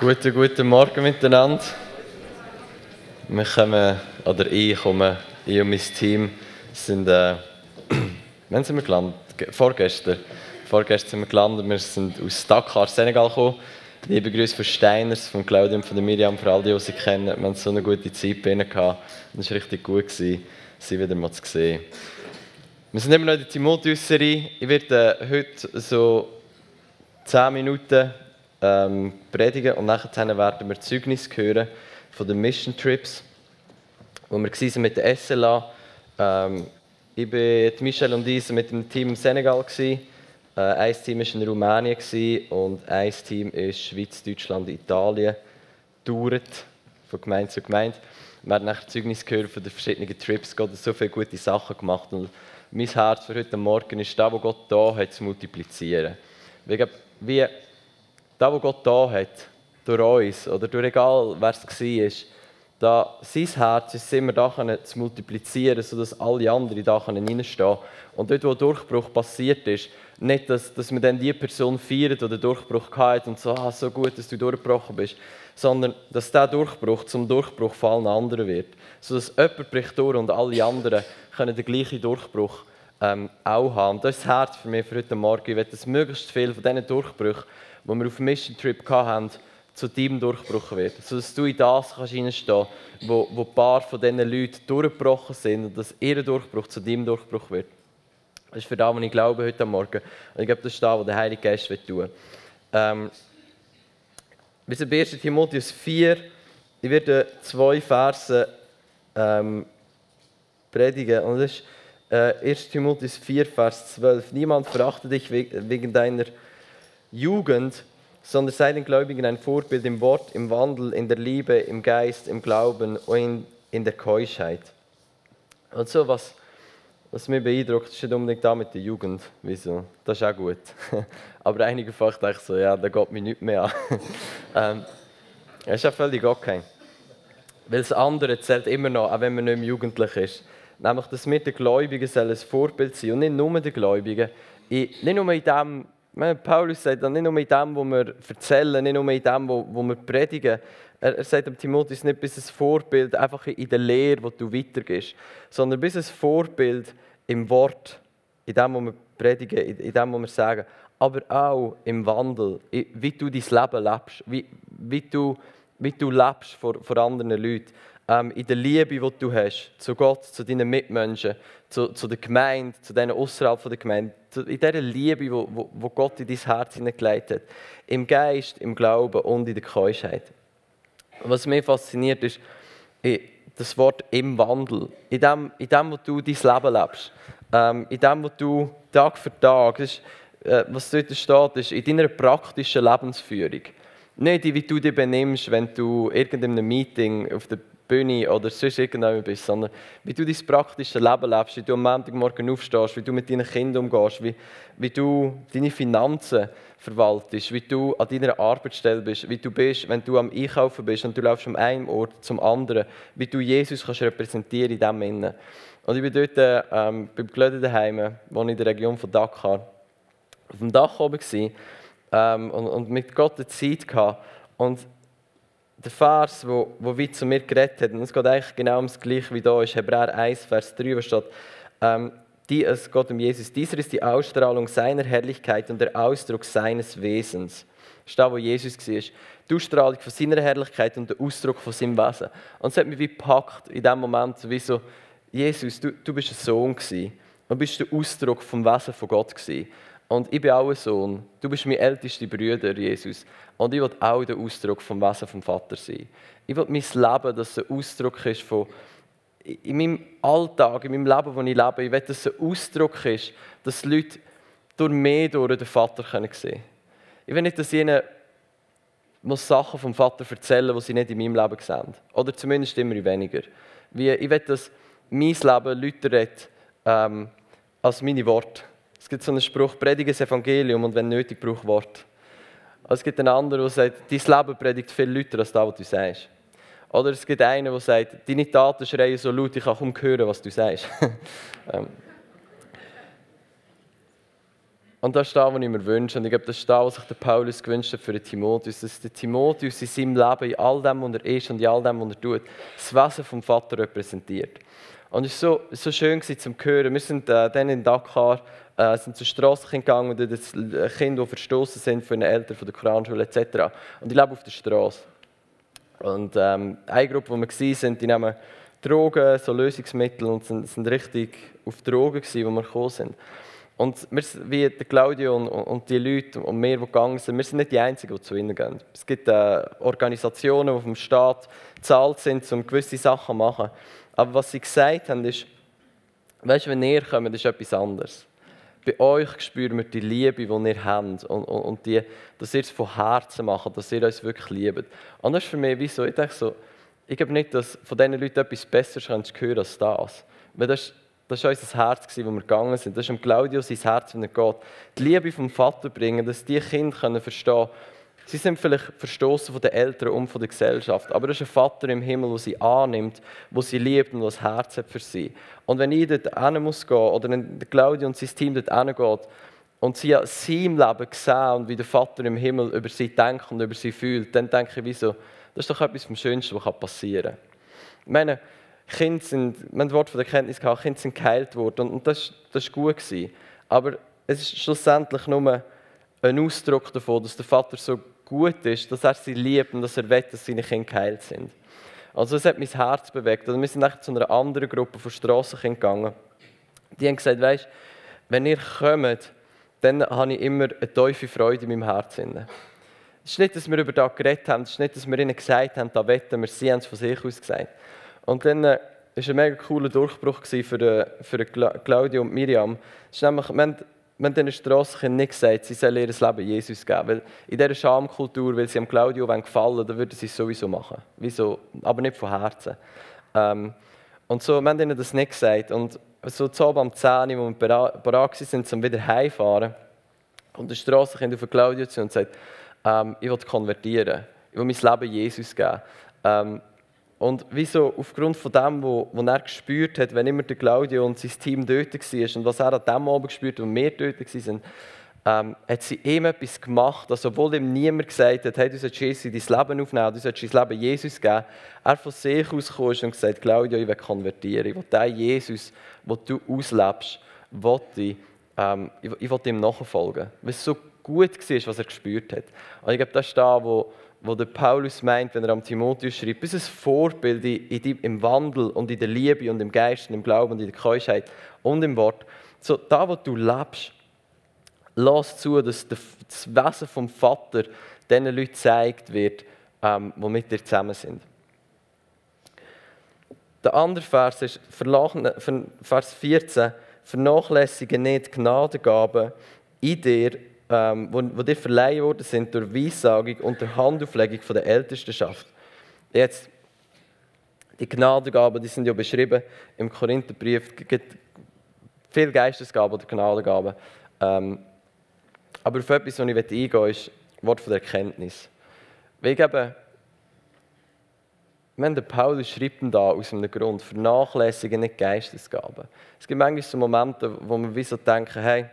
Guten, guten Morgen miteinander. Wir kommen, oder ich komme, ich und mein Team sind, äh, wann sind wir gelandet? Vorgestern. Vorgestern sind wir gelandet, wir sind aus Dakar, Senegal gekommen. Liebe Grüße von Steiners, von Claudia und von Miriam, für all die, die sie kennen. Wir hatten so eine gute Zeit bei ihnen es war richtig gut, gewesen, sie wieder mal zu sehen. Wir sind immer noch in der Timotheus-Serie. Ich werde äh, heute so 10 Minuten ähm, predigen und nachher werden wir Zeugnis hören von den Mission Trips, wo wir waren mit der SLA. Ähm, ich bin Michelle und ich mit dem Team im Senegal. Gewesen. Äh, ein Team war in Rumänien und ein Team ist Schweiz, Deutschland, Italien. Dauert von Gemeinde zu Gemeinde. Wir haben nachher Zeugnis gehört von den verschiedenen Trips. Gott hat so viele gute Sachen gemacht. Und mein Herz für heute Morgen ist da, wo Gott da hat, zu multiplizieren. Wie da, wo Gott da hat, durch uns oder durch egal, wer es war, da sein Herz ist immer da zu multiplizieren, sodass alle anderen da reinstehen Und dort, wo Durchbruch passiert ist, nicht, dass, dass man dann die Person feiert, die den Durchbruch hat und so, ah, so gut, dass du durchgebrochen bist, sondern dass der Durchbruch zum Durchbruch von allen anderen wird. Sodass jemand bricht durch und alle anderen können den gleichen Durchbruch ähm, auch haben. Und das ist das Herz für mich für heute Morgen. Ich will, dass möglichst viel von diesen Durchbrüchen wo wir auf dem Mission Trip hatten, zu deinem Durchbruch wird. Sodass du in das kannst kannst, wo, wo ein paar von diesen Leuten durchgebrochen sind und dass ihr Durchbruch zu deinem Durchbruch wird. Das ist für das, was ich glaube heute Morgen. Und ich glaube, das ist das, was der Heilige Geist wird tun ähm, Wir sind bei 1. Timotheus 4. Ich werde zwei Verse ähm, predigen. Und das ist äh, 1. Timotheus 4, Vers 12. Niemand verachte dich wegen deiner Jugend, sondern sei den Gläubigen ein Vorbild im Wort, im Wandel, in der Liebe, im Geist, im Glauben und in, in der Keuschheit. Und so was, was mich beeindruckt, ist nicht unbedingt da mit der Jugend. Wieso? Das ist auch gut. Aber einige einfach denken so, ja, da geht mir nicht mehr an. ähm, das ist ja völlig okay. Weil das andere zählt immer noch, auch wenn man nicht mehr jugendlich ist. Nämlich, dass wir den Gläubigen ein Vorbild sein und nicht nur den Gläubigen. nicht nur in dem, Paulus sagt dann nicht nur in dem, was wir erzählen, nicht nur in dem, was wir predigen. Er, sagt dem Timotheus nicht bis ein Vorbild einfach in der Lehre, die du weitergehst, sondern bis ein Vorbild im Wort, in dem, was wir predigen, in dem, was wir sagen, aber auch im Wandel, wie du dein Leben lebst, wie, wie, du, wie du lebst vor, vor anderen Leuten ähm, in der Liebe, die du hast, zu Gott, zu deinen Mitmenschen, zu, zu der Gemeinde, zu denen außerhalb der Gemeinde, zu, in dieser Liebe, die wo, wo Gott in dein Herz hineingelegt hat. Im Geist, im Glauben und in der Keuschheit. Was mich fasziniert ist, das Wort im Wandel. In dem, in dem wo du dein Leben lebst. Ähm, in dem, wo du Tag für Tag, ist, äh, was dort steht, ist in deiner praktischen Lebensführung. Nicht, wie du dich benimmst, wenn du irgendeinem Meeting auf der Bühne oder sonst irgendjemand bist, sondern wie du dein praktisches Leben lebst, wie du am Montagmorgen aufstehst, wie du mit deinen Kindern umgehst, wie, wie du deine Finanzen verwaltest, wie du an deiner Arbeitsstelle bist, wie du bist, wenn du am Einkaufen bist und du läufst von einem Ort zum anderen, wie du Jesus kannst repräsentieren in diesem Innen. Und ich bin dort ähm, beim Glöden daheim, wo ich in der Region von Dakar, auf dem Dach oben war ähm, und, und mit Gott eine Zeit hatte. Und der Vers, wo, wo wie zu mir geredet hat, und es geht eigentlich genau ums Gleiche wie da ist, Hebräer 1, Vers 3, wo steht, ähm, die, es geht um Jesus, dieser ist die Ausstrahlung seiner Herrlichkeit und der Ausdruck seines Wesens. Das ist da, wo Jesus war. Die Ausstrahlung von seiner Herrlichkeit und der Ausdruck von seinem Wesen. Und es hat mich wie gepackt in dem Moment, wie so, Jesus, du, du bist ein Sohn gewesen und bist der Ausdruck vom Wesen von Gott gewesen. Und ich bin auch ein Sohn. Du bist mein ältester Bruder, Jesus. Und ich will auch der Ausdruck vom Wesen vom Vater sein. Ich will mein Leben, dass ein Ausdruck ist von, in meinem Alltag, in meinem Leben, das ich lebe, ich will, dass es ein Ausdruck ist, dass Leute durch mich, durch den Vater sehen können. Ich will nicht, dass ich ihnen Sachen vom Vater erzählen die sie nicht in meinem Leben sehen. Oder zumindest immer weniger. Ich will, dass mein Leben Leute redet, ähm, als meine Worte. Es gibt so einen Spruch, predige das Evangelium und wenn nötig, brauch Wort. Es gibt einen anderen, der sagt, dein Leben predigt viel lauter als das, was du sagst. Oder es gibt einen, der sagt, deine Taten schreien so laut, ich kann kaum hören, was du sagst. Ähm. und das ist das, was ich mir wünsche. Und ich glaube, das ist das, was sich der Paulus gewünscht hat für den Timotheus. Dass der Timotheus in seinem Leben, in all dem, was er ist und in all dem, was er tut, das Wesen vom Vater repräsentiert. Und es war so, so schön gewesen, zum hören. Wir sind äh, dann in Dakar äh, sind zur Straße gegangen und das Kinder, die verstoßen sind von den Eltern von der Koranschule etc. Und ich lebe auf der Straße. Und ähm, eine Gruppe, wo wir waren, die nehmen Drogen, so Lösungsmittel und sind, sind richtig auf Drogen gewesen, wo wir gekommen sind. Und wir, wie der Claudio und, und, die Leute und wir, die gegangen sind, wir sind nicht die Einzigen, die zu ihnen gehen. Es gibt äh, Organisationen, die vom Staat bezahlt sind, um gewisse Sachen zu machen. Aber was sie gesagt haben, ist, weißt du, wenn ihr kommt, ist etwas anderes. Bei euch spüren wir die Liebe, die ihr habt und, und, und die, dass ihr es von Herzen macht, dass ihr uns wirklich liebt. Und das ist für mich wie so, ich denke so, ich glaube nicht, dass von diesen Leuten etwas Besseres hören als das. Weil das, das war unser Herz, wo wir gegangen sind. Das ist Claudio sein Herz, wenn er geht. Die Liebe vom Vater bringen, dass die Kinder verstehen können, Sie sind vielleicht verstoßen von den Eltern und von der Gesellschaft, aber das ist ein Vater im Himmel, der sie annimmt, wo sie liebt und das Herz hat für sie. Und wenn ich dort hin muss gehen, oder wenn Claudia und sein Team dort hingeht, und sie an seinem Leben sehen und wie der Vater im Himmel über sie denkt und über sie fühlt, dann denke ich, wieso, das ist doch etwas vom Schönsten, was passieren kann. Ich meine, Kinder sind, das Wort von der Kenntnis gehabt, Kinder sind geheilt worden und das, das war gut. Gewesen. Aber es ist schlussendlich nur ein Ausdruck davon, dass der Vater so gut ist, dass er sie liebt und dass er will, dass seine Kinder geheilt sind. Also es hat mein Herz bewegt. Also wir sind zu einer anderen Gruppe von Strassenkindern gegangen. Die haben gesagt, weißt, wenn ihr kommt, dann habe ich immer eine tiefe Freude in meinem Herzen. Es ist nicht, dass wir über das geredet haben, es ist nicht, dass wir ihnen gesagt haben, da wetten wir, sie haben es von sich aus gesagt. Und dann äh, ein mega cooler Durchbruch für, äh, für Claudia und Miriam. Es ist nämlich, wir haben wir haben diesen Strassenkindern nicht gesagt, sie sollen ihr Leben Jesus geben. Weil in dieser Schamkultur, weil sie am Claudio gefallen wollen, dann würden sie es sowieso machen. Wieso? Aber nicht von Herzen. Ähm, und so, wir haben ihnen das nicht gesagt. Und so zu am 10 wo wir bereit sind, um wieder heimfahren, kommt der Strassenkind auf Claudio zu und sagt, ähm, ich will konvertieren. Ich will mein Leben Jesus geben. Ähm, und wieso aufgrund von dem, was er gespürt hat, wenn immer der Claudio und sein Team dort war und was er an dem Abend gespürt hat, und wir dort waren, ähm, hat sie ihm etwas gemacht, also obwohl ihm niemand gesagt hat, hey, du sollst Jesus in dein Leben aufnehmen, du sollst dein Leben Jesus geben, er von sich aus kam und gesagt, Claudio, ich will konvertieren, ich will den Jesus, den du auslebst, will ich, ähm, ich will ihm nachfolgen, weil es so gut war, was er gespürt hat. Und ich glaube, das ist da, wo wo der Paulus meint, wenn er am Timotheus schreibt, bis ein Vorbild im Wandel und in der Liebe und im Geist und im Glauben und in der Keuschheit und im Wort. So, da, wo du lebst, lass zu, dass das Wesen vom Vater diesen Leuten gezeigt wird, ähm, die mit dir zusammen sind. Der andere Vers ist Vers 14, vernachlässige nicht Gnadengaben in dir, ähm, wo, wo dir verleihen worden sind durch Weissagung und der Handauflegung von der Ältestenschaft. Jetzt, die Gnadengaben, die sind ja beschrieben im Korintherbrief. Es gibt viele Geistesgaben oder Gnadengaben. Ähm, aber auf etwas, was ich eingehen will, ist das Wort von der Erkenntnis. Ich eben, wenn der Paulus schreibt da aus einem Grund, vernachlässigen nicht Geistesgaben. Es gibt manchmal so Momente, wo man wie so denken, hey,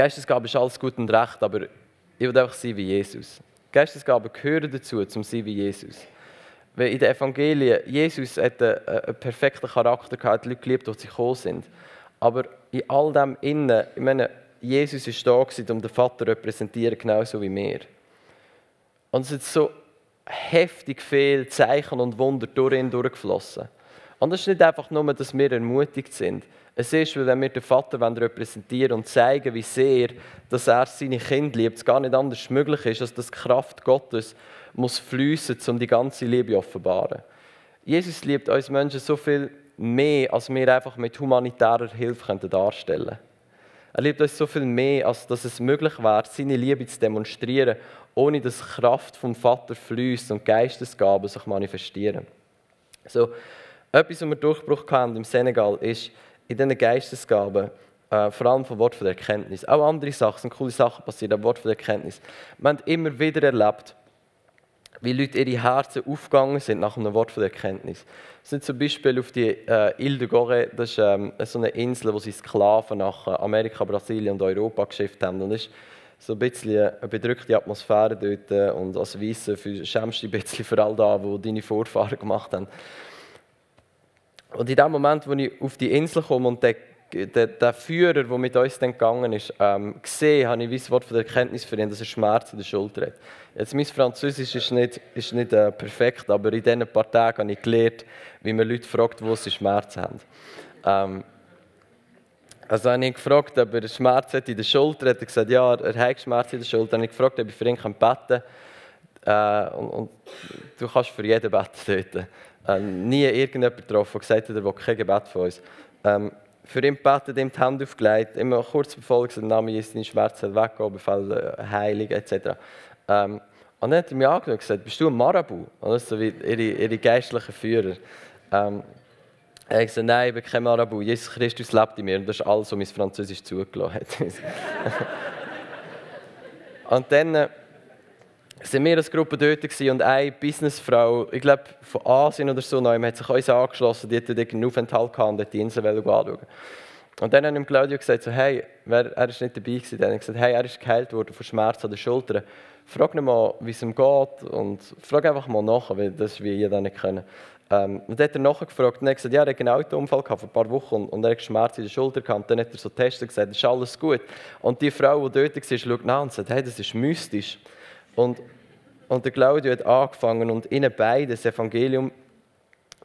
Geistesgabe ist alles gut und recht, aber ich will einfach sein wie Jesus. Geistesgaben gehören dazu, zum sein wie Jesus. Weil in den Evangelien, Jesus hat einen, einen perfekten Charakter gehabt, die Leute geliebt, die gekommen sind. Aber in all dem Innen, ich meine, Jesus ist da gewesen, um den Vater zu repräsentieren, genauso wie wir. Und es sind so heftig viele Zeichen und Wunder durch ihn durchgeflossen. Und es ist nicht einfach nur, dass wir ermutigt sind. Es ist, wenn wir den Vater repräsentieren und zeigen, wie sehr dass er seine Kinder liebt, es gar nicht anders möglich ist, als dass die Kraft Gottes muss fließen, um die ganze Liebe zu offenbaren. Jesus liebt uns Menschen so viel mehr, als wir einfach mit humanitärer Hilfe darstellen können. Er liebt uns so viel mehr, als dass es möglich wäre, seine Liebe zu demonstrieren, ohne dass Kraft vom Vater fließt und Geistesgaben sich manifestieren. So, etwas, was wir Durchbruch hatten im Senegal, ist, in diesen Geistesgaben, äh, vor allem vom Wort von der Erkenntnis. Auch andere Sachen, sind coole Sachen passiert, aber Wort von der Erkenntnis. Wir haben immer wieder erlebt, wie Leute ihre Herzen aufgegangen sind nach einem Wort von der Erkenntnis. Wir sind zum Beispiel auf die äh, Ile de Gorée, das ist ähm, so eine Insel, wo sie Sklaven nach äh, Amerika, Brasilien und Europa geschifft haben. Und das ist so ein bisschen eine bedrückte Atmosphäre dort äh, und als Weisse schämst du ein bisschen für all das, was deine Vorfahren gemacht haben. Und in dem Moment, wo ich auf die Insel komme und der, der, der Führer, der mit uns dann gegangen ist, ähm, gesehen, habe ich das Wort von der Erkenntnis für ihn, dass er Schmerz in der Schulter hat. Jetzt, mein Französisch ist nicht, ist nicht äh, perfekt, aber in diesen paar Tagen habe ich gelernt, wie man Leute fragt, wo sie Schmerzen haben. Ähm, also habe ich gefragt, ob er Schmerz hat in der Schulter hat. Er gesagt, ja, er hat Schmerz in der Schulter. Dann habe ich gefragt, ob ich für ihn beten kann. Äh, und, und, du kannst für jeden beten dort. Äh, nie irgendjemand getroffen, der gesagt hat, er will kein Gebet von uns. Ähm, für ihn betet, ihm die Hände aufgelegt, immer kurz bevor er gesagt Name Jesus, deine Schmerzen weggehen, Befehl äh, Heilung etc. Ähm, und dann hat er mich angeschaut und gesagt, bist du ein Marabu? Also wie ihre, ihre geistlichen Führer. Ähm, er hat gesagt, nein, ich bin kein Marabu, Jesus Christus lebt in mir. Und das ist alles, was mein Französisch zugelassen hat. und dann äh, sind wir als Gruppe dort und eine Businessfrau, ich glaube von Asien oder so, hat sich uns angeschlossen, die hatte einen Aufenthalt gehabt und die Insel anschauen. Und dann hat ihm Claudio gesagt, so, hey, er war nicht dabei gewesen, dann hat gesagt, hey, er ist geheilt worden von Schmerzen an den Schultern. Frag ihn mal, wie es ihm geht und frag einfach mal nach, weil das ist wie jeder nicht können. Ähm, und dann hat er nachgefragt und er hat gesagt, ja, er hat einen Autounfall gehabt vor ein paar Wochen und, und er hat Schmerzen in der Schulter gehabt. Und dann hat er so Tests gesagt, ist alles gut. Und die Frau, die dort war, schaut nach und sagt, hey, das ist mystisch. Und, und der Claudio hat angefangen und ihnen beide das Evangelium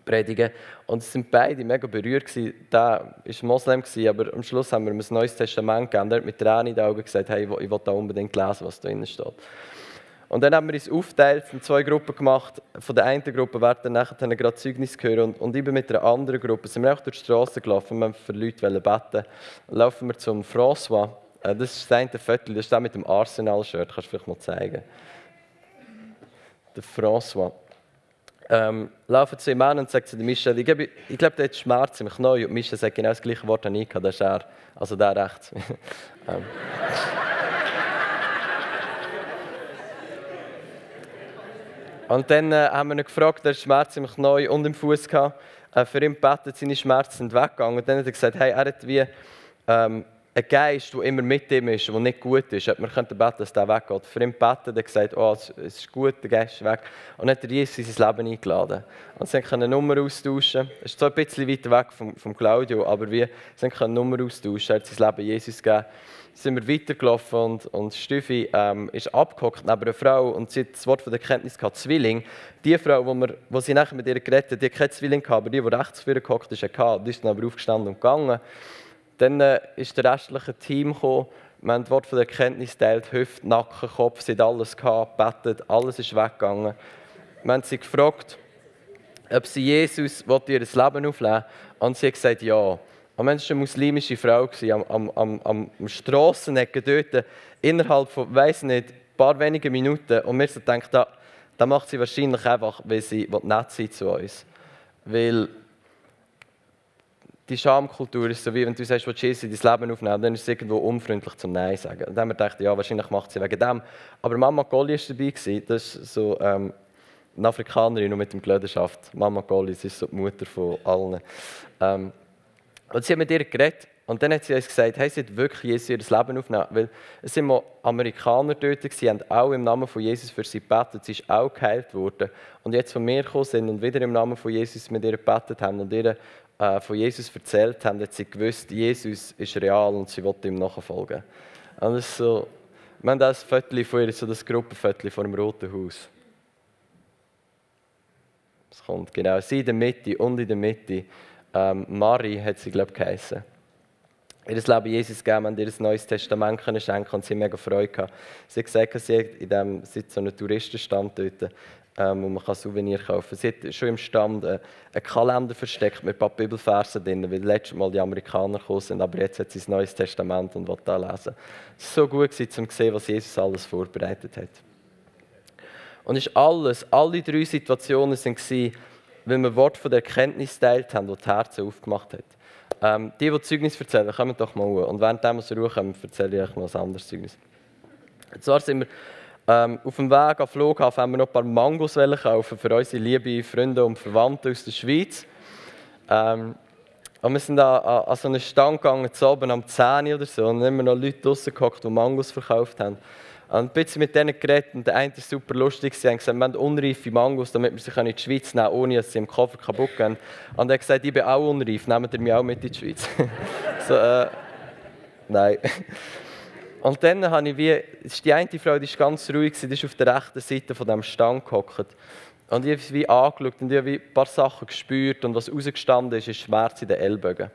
predigen. Und es sind beide mega berührt gewesen. Der war Moslem, aber am Schluss haben wir ihm ein neues Testament gegeben. Er hat mit Tränen in den Augen gesagt, hey, ich will da unbedingt lesen, was da drin steht. Und dann haben wir uns aufgeteilt, in zwei Gruppen gemacht. Von der einen Gruppe werden nachher gerade Zeugnis hören und, und bin mit einer anderen Gruppe, sind wir auch durch die Straße gelaufen, wir für Leute beten. Dann laufen wir zum François. Äh, das ist das eine Viertel, das ist der mit dem Arsenal-Shirt, kannst du vielleicht mal zeigen. Der François. Ähm, laufen zu ihm an und sagt zu Michel, ich, glaube, ich der hat Schmerz im Knie. Und Michel sagt genau das gleiche Wort an ich, das ist er, also der rechts. ähm. Und dann äh, haben wir ihn gefragt, er hat Schmerz im Knie und im Fuß gehabt. Äh, für ihn betet, seine Schmerzen sind weggegangen. Und dann hat er gesagt, hey, er hat wie ähm, einen Geist, der immer mit ihm ist, der nicht gut ist. Wir könnten beten, dass der weggeht. Für ihn betet, er hat gesagt, oh, es ist gut, der Geist ist weg. Und dann hat er Jesus in sein Leben eingeladen. Und sie können Nummer austauschen. Es ist zwar ein bisschen weiter weg vom, vom Claudio, aber wir können eine Nummer austauschen. Er hat sein Leben Jesus gegeben sind wir weitergelaufen und, und Steffi ähm, ist abgehockt neben einer Frau und sie hat das Wort von der Kenntnis gehabt, Zwilling. Die Frau, wo, wir, wo sie nachher mit ihr geredet hat, die hat keinen Zwilling gehabt, aber die, die rechts vor ihr gehockt ist, hatte, die ist dann aber aufgestanden und gegangen. Dann äh, ist der restliche Team gekommen, wir haben das Wort von der Kenntnis teilt, Hüfte, Nacken, Kopf, sie alles gehabt, bettet, alles ist weggegangen. Wir haben sie gefragt, ob sie Jesus ihr Leben aufleben und sie hat gesagt, ja. Und es war eine muslimische Frau am, am, am, am Strassenecken dort, innerhalb von, weiß nicht, ein paar wenigen Minuten. Und wir so gedacht, da, da macht sie wahrscheinlich einfach, weil sie nett sein zu uns. Weil die Schamkultur ist so wie, wenn du sagst, was Jesus in dein Leben aufnehmen, dann ist es irgendwo unfreundlich zum Nein sagen. Und dann haben wir gedacht, ja, wahrscheinlich macht sie wegen dem. Aber Mama Golli war dabei, das ist so ähm, eine Afrikanerin, nur mit dem Glöderschaft. Mama Golli, sie ist so die Mutter von allen. Ähm, und sie hat mit ihr geredet und dann hat sie uns gesagt, hey, sie hat wirklich Jesus ihr Leben aufgenommen. Weil es sind mal Amerikaner dort, sie haben auch im Namen von Jesus für sie gebetet, sie ist auch geheilt worden. Und jetzt von mir gekommen sind und wieder im Namen von Jesus mit ihr gebetet haben und ihr äh, von Jesus erzählt haben, hat sie gewusst, Jesus ist real und sie wollte ihm nachfolgen. Und das ist so, wir haben das Foto von ihr, so das Gruppenfoto vor dem Roten Haus. Es kommt genau, sie in der Mitte und in der Mitte ähm, Mari hat sie, glaube ich, geheißen. Ihr Leben Jesus gegeben und ihr neues Testament können schenken und sie mega Freude gehabt. Sie hat gesagt, sie hat in dem, sie hat so einen Touristenstand dort, ähm, wo man kann Souvenir kaufen kann. Sie hat schon im Stand äh, einen Kalender versteckt mit ein paar Bibelversen drin, weil letztes Mal die Amerikaner gekommen sind, aber jetzt hat sie das Neues Testament und will da lesen. Es war so gut, um zu sehen, was Jesus alles vorbereitet hat. Und ist alles, alle drei Situationen waren, weil wir Wort von der Erkenntnis teilt haben, die die Herzen aufgemacht hat. Ähm, die, die Zeugnis erzählen, kommen doch mal hoch. Und während wir Ruhe kommen, erzähle ich euch noch ein anderes Zeugnis. Und zwar sind wir Ähm, auf dem Weg am Flughafen haben wir noch ein paar Mangos kaufen für unsere lieben Freunde und Verwandte aus der Schweiz. Ähm, und wir sind an, an, so einen Stand gegangen, zu oben am 10 oder so, und wir noch Leute draussen gehockt, die Mangos verkauft haben. Und ein bisschen mit denen geredet und der eine war super lustig. Sie haben gesagt, wir haben unreife Mangos, damit wir sie in die Schweiz nehmen können, ohne dass sie im Koffer kaputt gehen. Und er hat gesagt, ich bin auch unreif, nehmt ihr mich auch mit in die Schweiz? so, äh, nein. Und dann habe ich wie, die eine Frau die ist ganz ruhig, die ist auf der rechten Seite von diesem Stand gehockt. Und ich habe sie wie angeschaut und ich habe ein paar Sachen gespürt und was rausgestanden ist, ist Schmerz in den Ellbogen.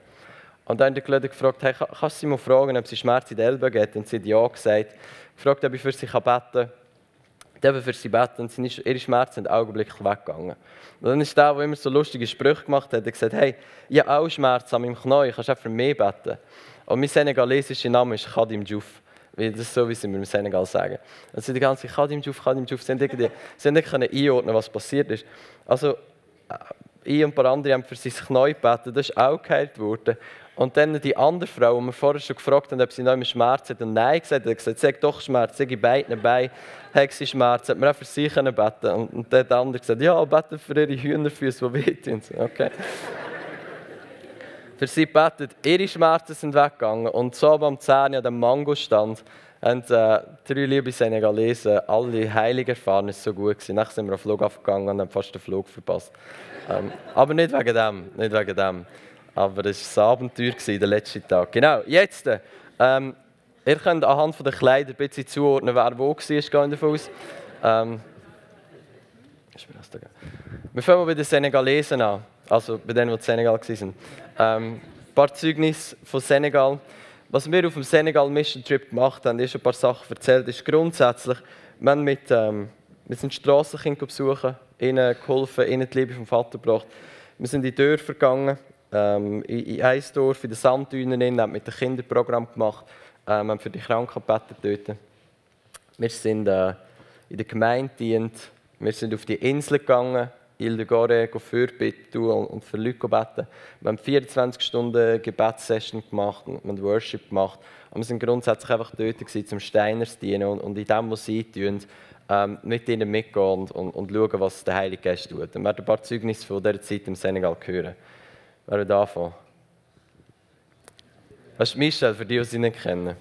Und dann hat der gefragt, hey, kannst du sie mal fragen, ob sie Schmerz in den Ellbogen hat? Und sie hat ja gesagt gefragt, ob ich für sie beten kann. Ich habe für sie beten und ihre Schmerzen sind augenblicklich weggegangen. Und dann ist der, der immer so lustige Sprüche gemacht hat, gesagt, hey, ich habe auch Schmerzen an meinem Knie, kannst du auch für mich beten? Und mein senegalesischer Name ist Khadim Djouf. Das ist so, wie sie mir im Senegal sagen. Also die ganze Zeit, Khadim Djouf, sie haben nicht einordnen was passiert ist. Also, äh, ich und ein paar andere haben für sein Knie gebeten, das ist auch geheilt worden. Und dann die andere Frau, die wir vorher schon gefragt haben, ob sie noch immer Schmerzen hat, und Nein gesagt hat, gesagt, sie hat doch Schmerzen, sie hat beiden Beinen hat sie Schmerzen, hat mir auch für sie beten Und, und dann hat der andere gesagt, ja, beten für ihre Hühnerfüße, die wehtun. Okay. Für sie betet, ihre Schmerzen sind weggegangen. Und so am 10 an dem Mango-Stand haben äh, drei liebe Senegalesen alle heilig erfahren, so gut. Gewesen. Nachher sind wir auf den Flughafen gegangen und haben fast den Flug verpasst. Ähm, aber nicht wegen dem, nicht wegen dem. Aber es war ein Abenteuer, der letzte Tag. Genau, jetzt. Ähm, ihr könnt anhand der Kleider ein bisschen zuordnen, wer wo war, gehen davon aus. Ähm, wir fangen bei den Senegalesen an, also bei denen, die in Senegal waren. Ähm, ein paar Zeugnisse von Senegal. Was wir auf dem Senegal Mission Trip gemacht haben, ist ein paar Sachen erzählt, ist grundsätzlich, wir, haben mit, ähm, wir sind Strassenkinder besuchen, ihnen geholfen, ihnen die Liebe vom Vater gebracht. Wir sind in Dörfer gegangen, ähm, in, in Eisdorf, in den Sanddünen, haben mit dem Kinderprogramm gemacht, ähm, haben für die Kranken dort. Wir sind äh, in der Gemeinde dient, wir sind auf die Insel gegangen, Ile de Gore, Fürbitte und, für Leute beten. Wir haben 24 Stunden Gebetssession gemacht und Worship gemacht. Und wir sind grundsätzlich einfach dort zum Steiners dienen und, in dem, was sie tun, ähm, mit ihnen mitgehen und, und, und schauen, was der Heilige Geist tut. Und wir werden ein paar Zeugnisse von dieser Zeit im Senegal hören. Wer will anfangen? Das ist Michelle, für die, die sie nicht kennen.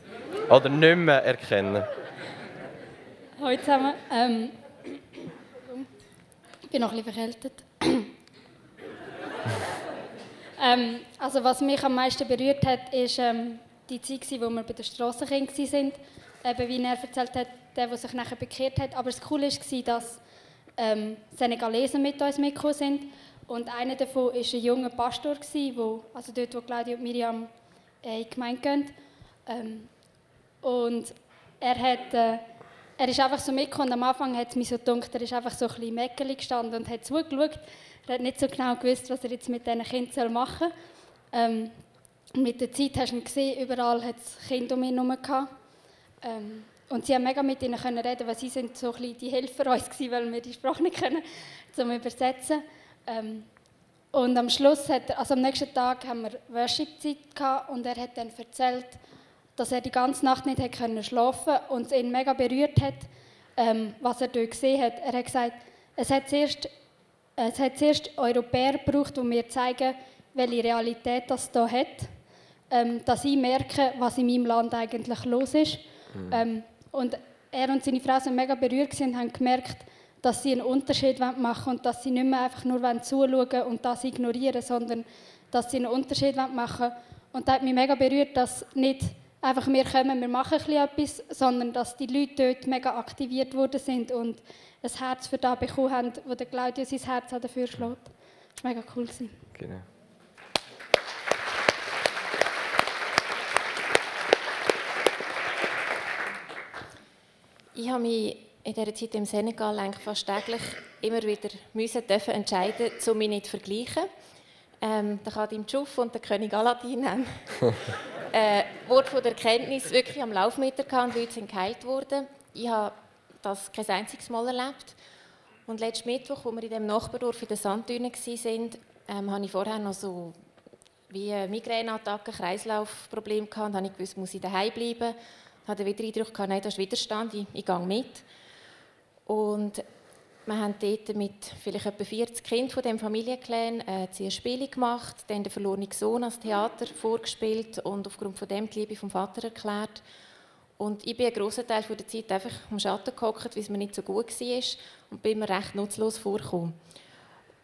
Oder nicht mehr erkennen. Hallo zusammen. Ähm, ich bin noch ein bisschen verkältet. ähm, also was mich am meisten berührt hat, ist ähm, die Zeit, wo wir bei der Strassenkind waren. Eben, wie er erzählt hat, der, der sich nachher bekehrt hat. Aber das Coole war, dass ähm, Senegalesen mit uns mitgekommen sind und einer davon war ein junger Pastor, wo, also dort, wo Claudia und Miriam äh, in die Gemeinde gehen. Ähm, und er hat... Äh, er ist einfach so mitgekommen und am Anfang hat es mich so gedacht, er ist einfach so ein bisschen Mäckeli gestanden und hat zugeschaut. Er hat nicht so genau gewusst, was er jetzt mit diesen Kindern machen soll. Ähm, mit der Zeit hast du ihn gesehen, überall hat es Kinder um ihn herum ähm, Und sie haben mega mit ihnen können reden, weil sie sind so ein bisschen die Helfer uns gewesen, weil wir die Sprache nicht können, zum Übersetzen. Ähm, und am Schluss, hat er, also am nächsten Tag, haben wir Worship-Zeit und er hat dann erzählt, dass er die ganze Nacht nicht hat können schlafen und es ihn mega berührt hat, ähm, was er dort gesehen hat. Er hat gesagt, es hat zuerst, es hat zuerst Europäer gebraucht, die mir zeigen, welche Realität das hier hat, ähm, dass ich merke, was in meinem Land eigentlich los ist. Mhm. Ähm, und er und seine Frau sind mega berührt und haben gemerkt, dass sie einen Unterschied machen wollen und dass sie nicht mehr einfach nur zuschauen und das ignorieren, sondern dass sie einen Unterschied machen wollen. Und das hat mich mega berührt, dass nicht einfach wir kommen, wir machen etwas, sondern dass die Leute dort mega aktiviert worden sind und ein Herz für das bekommen haben, wo der Claudio sein Herz dafür schlägt. Das war mega cool. Genau. Ich habe mich in dieser Zeit im Senegal eigentlich fast täglich immer wieder müssen dürfen entscheiden, um mich nicht zu vergleichen. Ähm, der Kadim Dschuf und der König Aladdin haben äh, Wort von der Erkenntnis wirklich am Laufmeter gehabt und Leute sind geheilt worden. Ich habe das kein einziges Mal erlebt. Und letzten Mittwoch, als wir in dem Nachbardorf in den Sanddünen waren, ähm, hatte ich vorher noch so wie Migräneattacken, Kreislaufprobleme gehabt. Und habe ich gewusst, muss ich daheim bleiben. Ich hatte wieder Eindruck, nein, das ist Widerstand, ich, ich gehe mit. Und wir haben dort mit vielleicht etwa 40 Kindern von diesem Familienclan äh, Spiele gemacht, dann den verlorenen Sohn als Theater vorgespielt und aufgrund von dem die Liebe vom Vater erklärt. Und ich bin einen grossen Teil der Zeit einfach am Schatten gehockt, weil es mir nicht so gut war und bin mir recht nutzlos vorgekommen.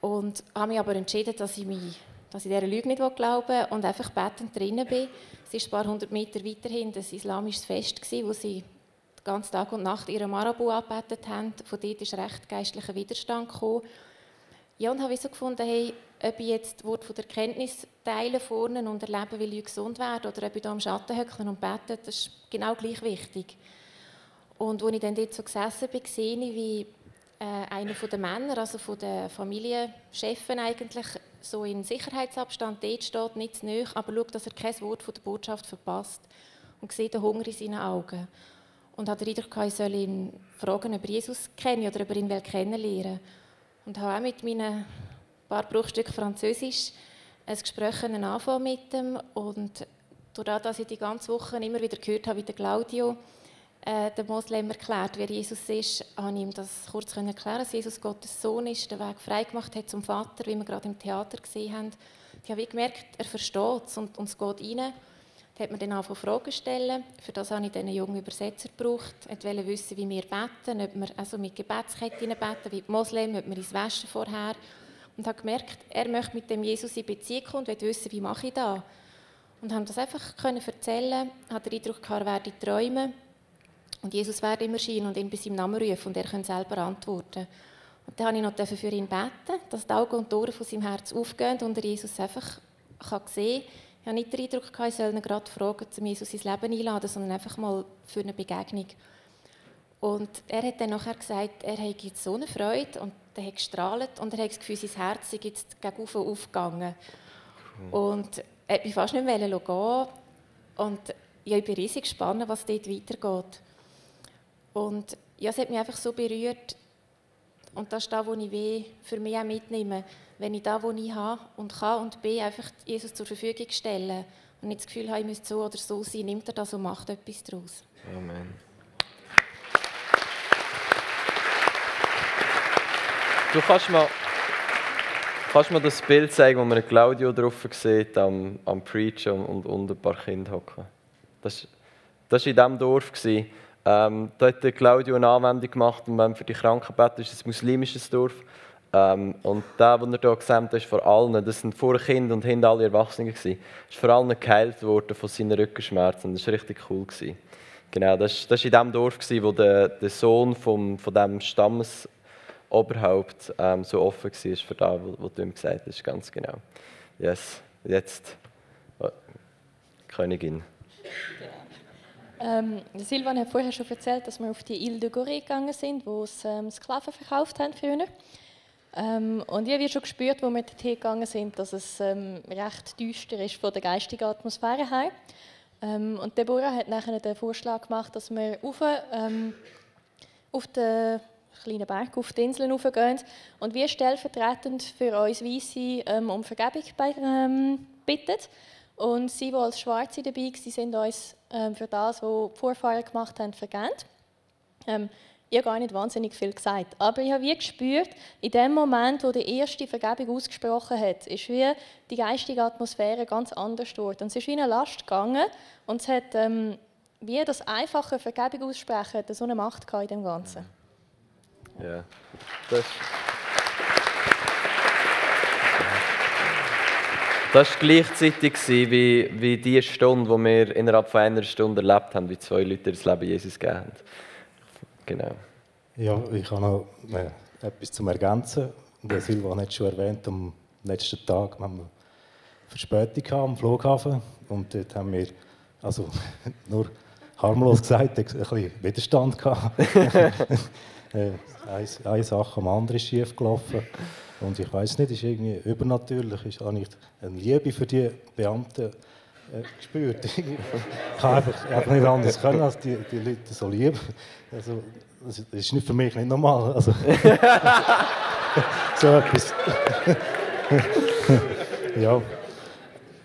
Und habe mich aber entschieden, dass ich, mich, dass ich dieser Lüge nicht glauben will und einfach betend drinnen bin. Es ist ein paar hundert Meter weiterhin ein islamisches Fest, wo sie ganzen Tag und Nacht ihren Marabu angebetet haben. Von dort ist recht geistlicher Widerstand gekommen. Ja, und habe so gefunden, hey, ob ich jetzt das Wort von der Kenntnis teilen vorne und erleben, will ich gesund werden, oder ob ich da am Schatten höckeln und beten, das ist genau gleich wichtig. Und als ich dann dort so gesessen bin, sehe ich, wie äh, einer der Männer, also von den Familienchefen eigentlich, so in Sicherheitsabstand dort steht, nicht zu nahe, aber schaut, dass er kein Wort von der Botschaft verpasst und sieht den Hunger in seinen Augen und hatte den Eindruck, ich soll ihn fragen, ob er Jesus kenne oder ob er ihn kennenlernen Und habe auch mit meinen paar Bruchstücken Französisch ein Gespräch anfangen mit ihm und dadurch, dass ich die ganze Woche immer wieder gehört habe, wie der Claudio äh, der Moslem erklärt, wer Jesus ist, habe ich ihm das kurz erklären dass Jesus Gottes Sohn ist, den Weg freigemacht hat zum Vater, wie wir gerade im Theater gesehen haben. Ich habe gemerkt, er versteht es und, und es geht rein. Da hat man dann angefangen Fragen stellen. Für das habe ich einen jungen Übersetzer gebraucht. Ich wollte wissen, wie wir beten, ob wir also mit Gebetsketten beten, wie die Moslem, ob wir ins Waschen vorher. Und habe gemerkt, er möchte mit dem Jesus in Beziehung kommen und will wissen, wie mache ich das. Und haben das einfach können erzählen. Hat den Eindruck gehabt, er werde träumen. Und Jesus werde immer erscheinen und ihn bei seinem Namen rufen und er könnte selber antworten. Und dann habe ich noch für ihn beten, dass die Augen und Ohren von seinem Herz aufgehen und er Jesus einfach kann sehen kann, ich habe nicht den Eindruck, ich soll ihn gerade fragen, um Jesus ins Leben einladen, sondern einfach mal für eine Begegnung. Und er hat dann nachher gesagt, er hat jetzt so eine Freude und er hat gestrahlt und er hat das Gefühl, sein Herz ist jetzt gegen aufgegangen. Und er hat mich fast nicht mehr gehen und ja, ich bin riesig gespannt, was dort weitergeht. Und ja, es hat mich einfach so berührt und das ist das, was ich für mich auch mitnehme wenn ich da, wo ich habe und kann und bin, einfach Jesus zur Verfügung stelle und nicht das Gefühl habe, ich müsste so oder so sein, nimmt er das und macht etwas daraus. Amen. Du kannst mir, kannst mir das Bild zeigen, wo man Claudio drauf sieht, am, am Preachen und, und ein paar Kinder hocken. Das, das war in diesem Dorf. Ähm, da hat Claudio eine Anwendung gemacht und wir haben für die Kranken gebetet. Das ist ein muslimisches Dorf. Ähm, und der, den er hier gesehen ist vor allen, das sind vor Kind und hinten alle Erwachsene, gewesen, ist vor allem geheilt worden von seinen Rückenschmerzen. Das war richtig cool. Gewesen. Genau, das war in dem Dorf, gewesen, wo der, der Sohn vom, von dem Stammesoberhaupt ähm, so offen war für das, was du ihm gesagt hast. Ganz genau. Yes, jetzt oh, Königin. Ähm, Silvan hat vorher schon erzählt, dass wir auf die Ile de Gorée gegangen sind, wo sie ähm, Sklaven verkauft haben früher. Ähm, und ich habe schon gespürt, wo wir dorthin gegangen sind, dass es ähm, recht düster ist von der geistigen Atmosphäre her. Ähm, und Deborah hat nachher den Vorschlag gemacht, dass wir rauf, ähm, auf den kleinen Berg, auf die Inseln raufgehen und wir stellvertretend für uns Weisse ähm, um Vergebung ähm, bitten. Und sie, die als Schwarze dabei waren, sind uns für das, was die Vorfahren gemacht haben, vergeben. Ich habe gar nicht wahnsinnig viel gesagt, aber ich habe wie gespürt, in dem Moment, wo die erste Vergebung ausgesprochen hat, ist wie die geistige Atmosphäre ganz anders dort. Und es ist wie eine Last gegangen und es hat ähm, wie das einfache Vergebung aussprechen hat so eine Macht in dem Ganzen. Ja, das Das war gleichzeitig wie, wie die Stunde, die wir innerhalb von einer Stunde erlebt haben, wie zwei Leute das Leben Jesus gegeben haben. Genau. Ja, ich habe noch äh, etwas zum Ergänzen. Der Silva hat schon erwähnt, am letzten Tag haben wir Verspätung am Flughafen und dort haben wir, also nur harmlos gesagt, ein bisschen Widerstand gehabt. äh, eine, eine Sache am anderen ist schief gelaufen und ich weiß nicht, ist irgendwie übernatürlich, ist eigentlich eine Liebe für die Beamten gespürt. ich habe einfach, einfach nicht anders können, als die, die Leute so lieben. Also, das ist nicht für mich nicht normal. Also, so etwas. ja.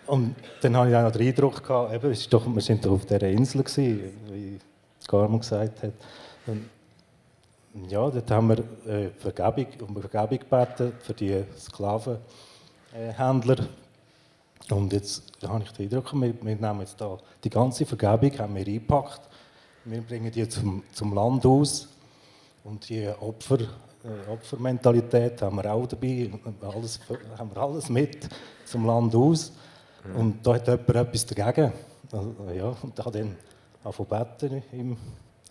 Und dann hatte ich auch noch den Eindruck, gehabt, eben, es doch, wir sind doch auf dieser Insel, gewesen, wie Carmen gesagt hat. Und ja, dort haben wir äh, Vergebung, um Vergebung gebeten für die Sklavenhändler. Und jetzt habe ich den Eindruck, wir, wir nehmen jetzt da die ganze Vergebung haben wir eingepackt. Wir bringen die zum, zum Land aus. Und die Opfer, äh, Opfermentalität haben wir auch dabei. Alles, haben wir alles mit zum Land aus. Und da hat jemand etwas dagegen. Also, ja, und da hat dann angefangen beten im,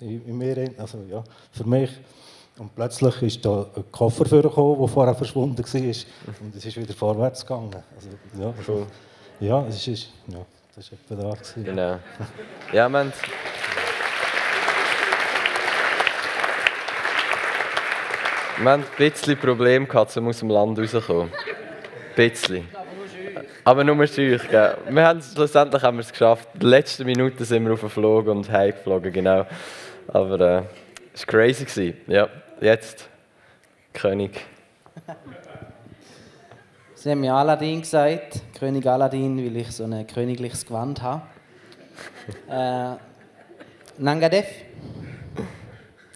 in mir, also ja, für mich. Und plötzlich ist da ein Koffer vorgekommen, der vorher verschwunden war. Und es ist wieder vorwärts gegangen. Also, ja, Cool. ja, es ist, ja, das war etwa da. Gewesen. Genau. Ja, haben, wir haben ein bisschen Probleme gehabt, um aus dem Land rauszukommen. Ein bisschen. Aber nur euch. Gell? Wir haben es, schlussendlich haben wir es geschafft. In den letzten Minuten sind wir aufgeflogen und heimgeflogen, genau. Aber äh, es war crazy. Gewesen. Ja, jetzt König. Sie haben mir Aladdin gesagt, König Aladdin, weil ich so ein königliches Gewand habe. äh, Nangadef?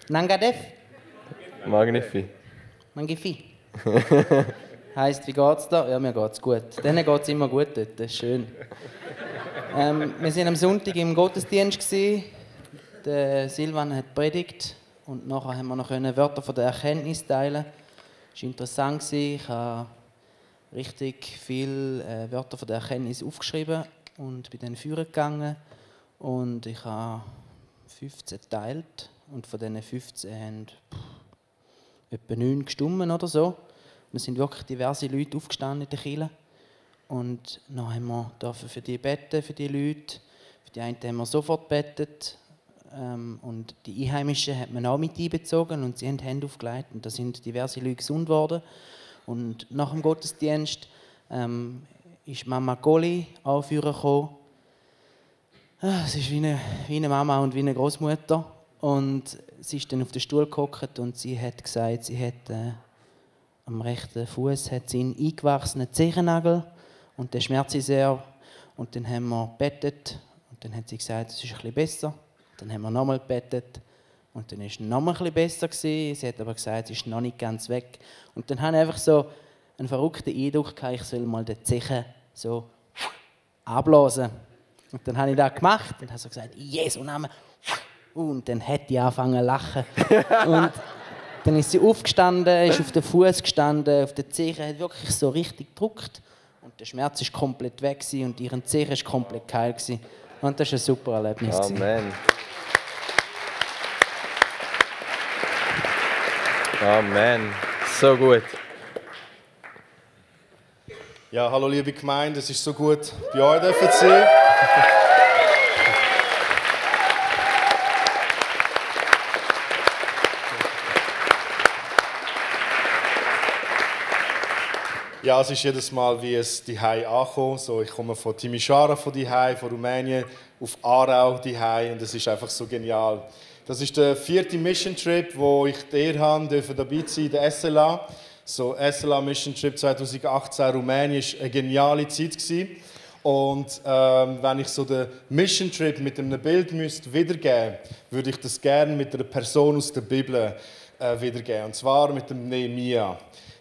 Nangadef? Magnifi. Mangifi? Heißt, wie geht's da? Ja, mir geht's gut. Denen geht's immer gut dort, das ist schön. Ähm, wir waren am Sonntag im Gottesdienst. Gewesen. Der Silvan hat predigt und nachher haben wir noch Wörter von der Erkenntnis teilen. Es war interessant. Ich habe richtig viele äh, Wörter von der Erkenntnis aufgeschrieben und bin dann führen gegangen. Und ich habe 15 geteilt und von diesen 15 haben etwa 9 gestummen oder so. Und es sind wirklich diverse Leute aufgestanden in der Kirche. Und dann haben wir für die beten, für die Leute. Für die einen haben wir sofort betet. Ähm, und die Einheimischen hat man auch mit einbezogen und sie haben die Hände aufgelegt. Und da sind diverse Leute gesund worden. Und nach dem Gottesdienst ähm, ist Mama Goli auch führen gekommen. Ah, Es ist wie eine, wie eine Mama und wie eine Großmutter. Und sie ist dann auf den Stuhl gehockt und sie hat gesagt, sie hat äh, am rechten Fuß hat sie einen eingewachsenen Zehennagel und der schmerzt sie sehr. Und dann haben wir bettet und dann hat sie gesagt, es ist ein bisschen besser. Dann haben wir nochmal bettet und dann ist es nochmal ein bisschen besser gewesen. Sie hat aber gesagt, es ist noch nicht ganz weg. Und dann habe ich einfach so einen verrückten Eindruck gehabt, ich soll mal den Zechen so abblasen. Und dann habe ich das gemacht und habe so gesagt, Jesu Name. Und dann hat die angefangen zu lachen. und dann ist sie aufgestanden, ist auf den Fuß gestanden, auf den Zehen, hat wirklich so richtig gedruckt. Und der Schmerz ist komplett weg gewesen und ihren Zehen ist komplett geheilt gewesen. Und das war ein super Erlebnis. gewesen. Amen. Amen. So gut. Ja, hallo liebe Gemeinde, es ist so gut, bei euch dürfen zu sein. Ja, es ist jedes Mal wie es die ankommt. So, ich komme von Timișoara von die von Rumänien auf Aarau die und es ist einfach so genial. Das ist der vierte Mission Trip, wo ich die habe, dürfen dabei sein, der SLA. So SLA Mission Trip 2018 Rumänien ist eine geniale Zeit gewesen. Und ähm, wenn ich so den Mission Trip mit einem Bild müsste wiedergeben, würde ich das gerne mit einer Person aus der Bibel äh, wiedergeben. Und zwar mit dem Nehemia.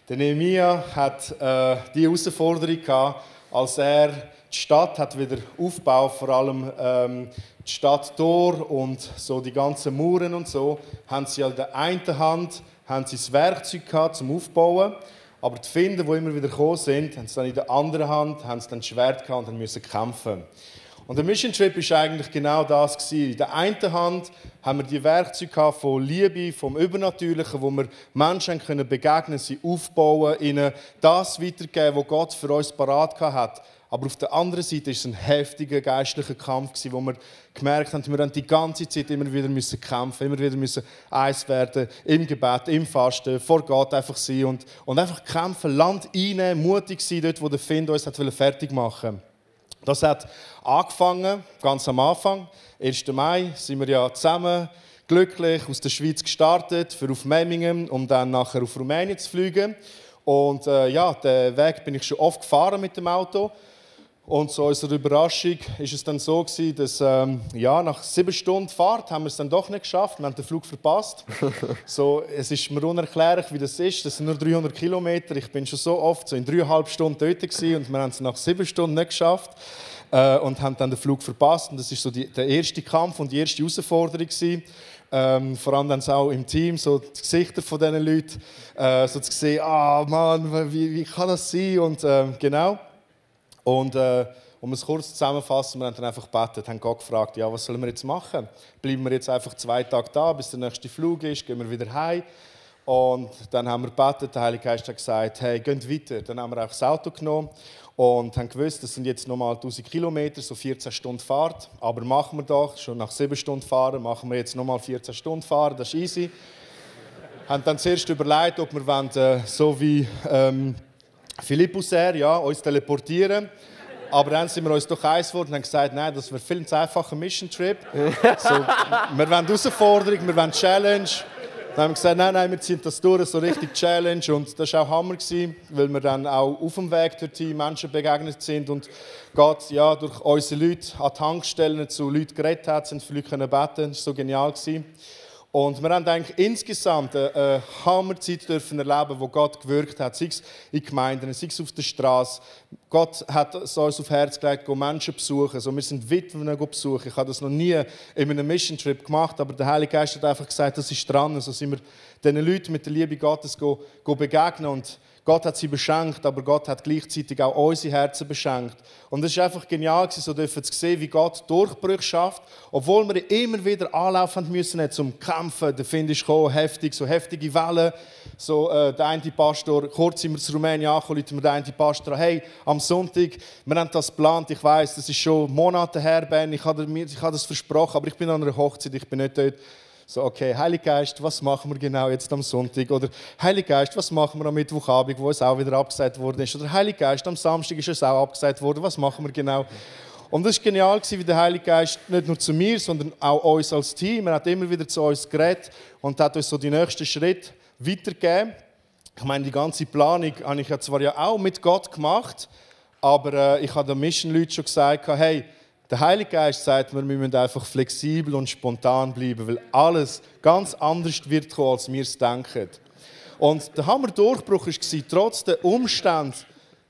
Der Nehemia hat äh, die Herausforderung gehabt, als er die Stadt hat wieder aufgebaut, vor allem ähm, die Stadt Tor und so die ganzen Mauern und so, haben sie an der einen Hand haben sie das Werkzeug gehabt zum Aufbauen, aber die Finder, die immer wieder gekommen sind, haben sie dann in der anderen Hand, haben sie dann das Schwert gehabt und dann müssen kämpfen. Und der Mission Trip ist eigentlich genau das gewesen. In der einen Hand haben wir die Werkzeuge von Liebe, vom Übernatürlichen, wo wir Menschen können begegnen, sie aufbauen, ihnen das weitergeben, was Gott für uns parat hat. Aber auf der anderen Seite ist es ein heftiger geistlicher Kampf wo wir gemerkt haben, wir haben die ganze Zeit immer wieder müssen kämpfen, immer wieder müssen eins werden, im Gebet, im Fasten, vor Gott einfach sein und, und einfach kämpfen, Land einnehmen, mutig sein dort, wo der Find uns hat fertig machen wollte. Das hat angefangen, ganz am Anfang. 1. Mai sind wir ja zusammen glücklich aus der Schweiz gestartet, für auf Memmingen, um dann nachher auf Rumänien zu fliegen. Und äh, ja, den Weg bin ich schon oft gefahren mit dem Auto. Und zu unserer Überraschung ist es dann so gewesen, dass ähm, ja, nach sieben Stunden Fahrt haben wir es dann doch nicht geschafft. Wir haben den Flug verpasst. so, es ist mir unerklärlich, wie das ist. Das sind nur 300 Kilometer. Ich bin schon so oft so in dreieinhalb Stunden dort gewesen und wir haben es nach sieben Stunden nicht geschafft äh, und haben dann den Flug verpasst. Und das ist so die, der erste Kampf und die erste Herausforderung gewesen. Ähm, vor allem dann auch im Team, so die Gesichter von diesen Leuten, äh, so zu sehen, ah Mann, wie, wie kann das sein? Und äh, genau. Und äh, um es kurz zusammenzufassen, wir haben dann einfach gebetet, haben Gott gefragt, ja, was sollen wir jetzt machen? Bleiben wir jetzt einfach zwei Tage da, bis der nächste Flug ist, gehen wir wieder heim? Und dann haben wir gebetet, der Heilige Geist hat gesagt, hey, geht weiter. Dann haben wir auch das Auto genommen und haben gewusst, das sind jetzt nochmal 1000 Kilometer, so 14 Stunden Fahrt. Aber machen wir doch, schon nach 7 Stunden fahren, machen wir jetzt nochmal 14 Stunden fahren, das ist easy. haben dann zuerst überlegt, ob wir wollen, äh, so wie ähm, Philippus er, ja, uns teleportieren aber dann sind wir uns doch eins geworden und haben gesagt, nein, das wäre viel zu einfacher Mission Trip. so, wir wollen Herausforderung, wir wollen Challenge. Dann haben wir gesagt, nein, nein, wir ziehen das durch, so richtig Challenge. Und das war auch Hammer, weil wir dann auch auf dem Weg durch die Menschen begegnet sind und Gott ja, durch unsere Leute an Tankstellen zu Leuten geredet hat, sind für Leute beten. Das war so genial. Gewesen. Und wir haben eigentlich insgesamt eine Hammerzeit dürfen erleben, wo Gott gewirkt hat, sei es in Gemeinden, sei es auf der Straße. Gott hat es uns auf Herz gelegt, Menschen besuchen. Also wir sind Witwen besuchen. Ich habe das noch nie in einem Mission Trip gemacht, aber der Heilige Geist hat einfach gesagt, das ist dran. Also sind wir diesen Leuten mit der Liebe Gottes begegnen und Gott hat sie beschenkt, aber Gott hat gleichzeitig auch unsere Herzen beschenkt. Und es ist einfach genial, so dürfen zu sehen, wie Gott Durchbrüche schafft, obwohl wir immer wieder Anlauf haben müssen zum Kämpfen. Der Find ist gekommen, heftig, so heftige Wellen. So, äh, der eine Pastor, kurz sind wir zu Rumänien angekommen, mir der eine Pastor, hey, am Sonntag, wir haben das geplant, ich weiß, das ist schon Monate her, Ben, ich habe, ich habe das versprochen, aber ich bin an einer Hochzeit, ich bin nicht dort. So, okay, Heiliger Geist, was machen wir genau jetzt am Sonntag? Oder Heiliger Geist, was machen wir am Mittwochabend, wo es auch wieder abgesagt worden ist? Oder Heiliger Geist, am Samstag ist es auch abgesagt worden, was machen wir genau? Und das war genial, wie der Heilige Geist nicht nur zu mir, sondern auch uns als Team, er hat immer wieder zu uns geredet und hat uns so die nächsten Schritte weitergegeben. Ich meine, die ganze Planung habe ich zwar ja auch mit Gott gemacht, aber äh, ich habe den Mission-Leuten schon gesagt, hey, der Heilige Geist sagt wir müssen einfach flexibel und spontan bleiben, weil alles ganz anders wird kommen, als wir es denken. Und der Hammer-Durchbruch war, trotz der Umstände,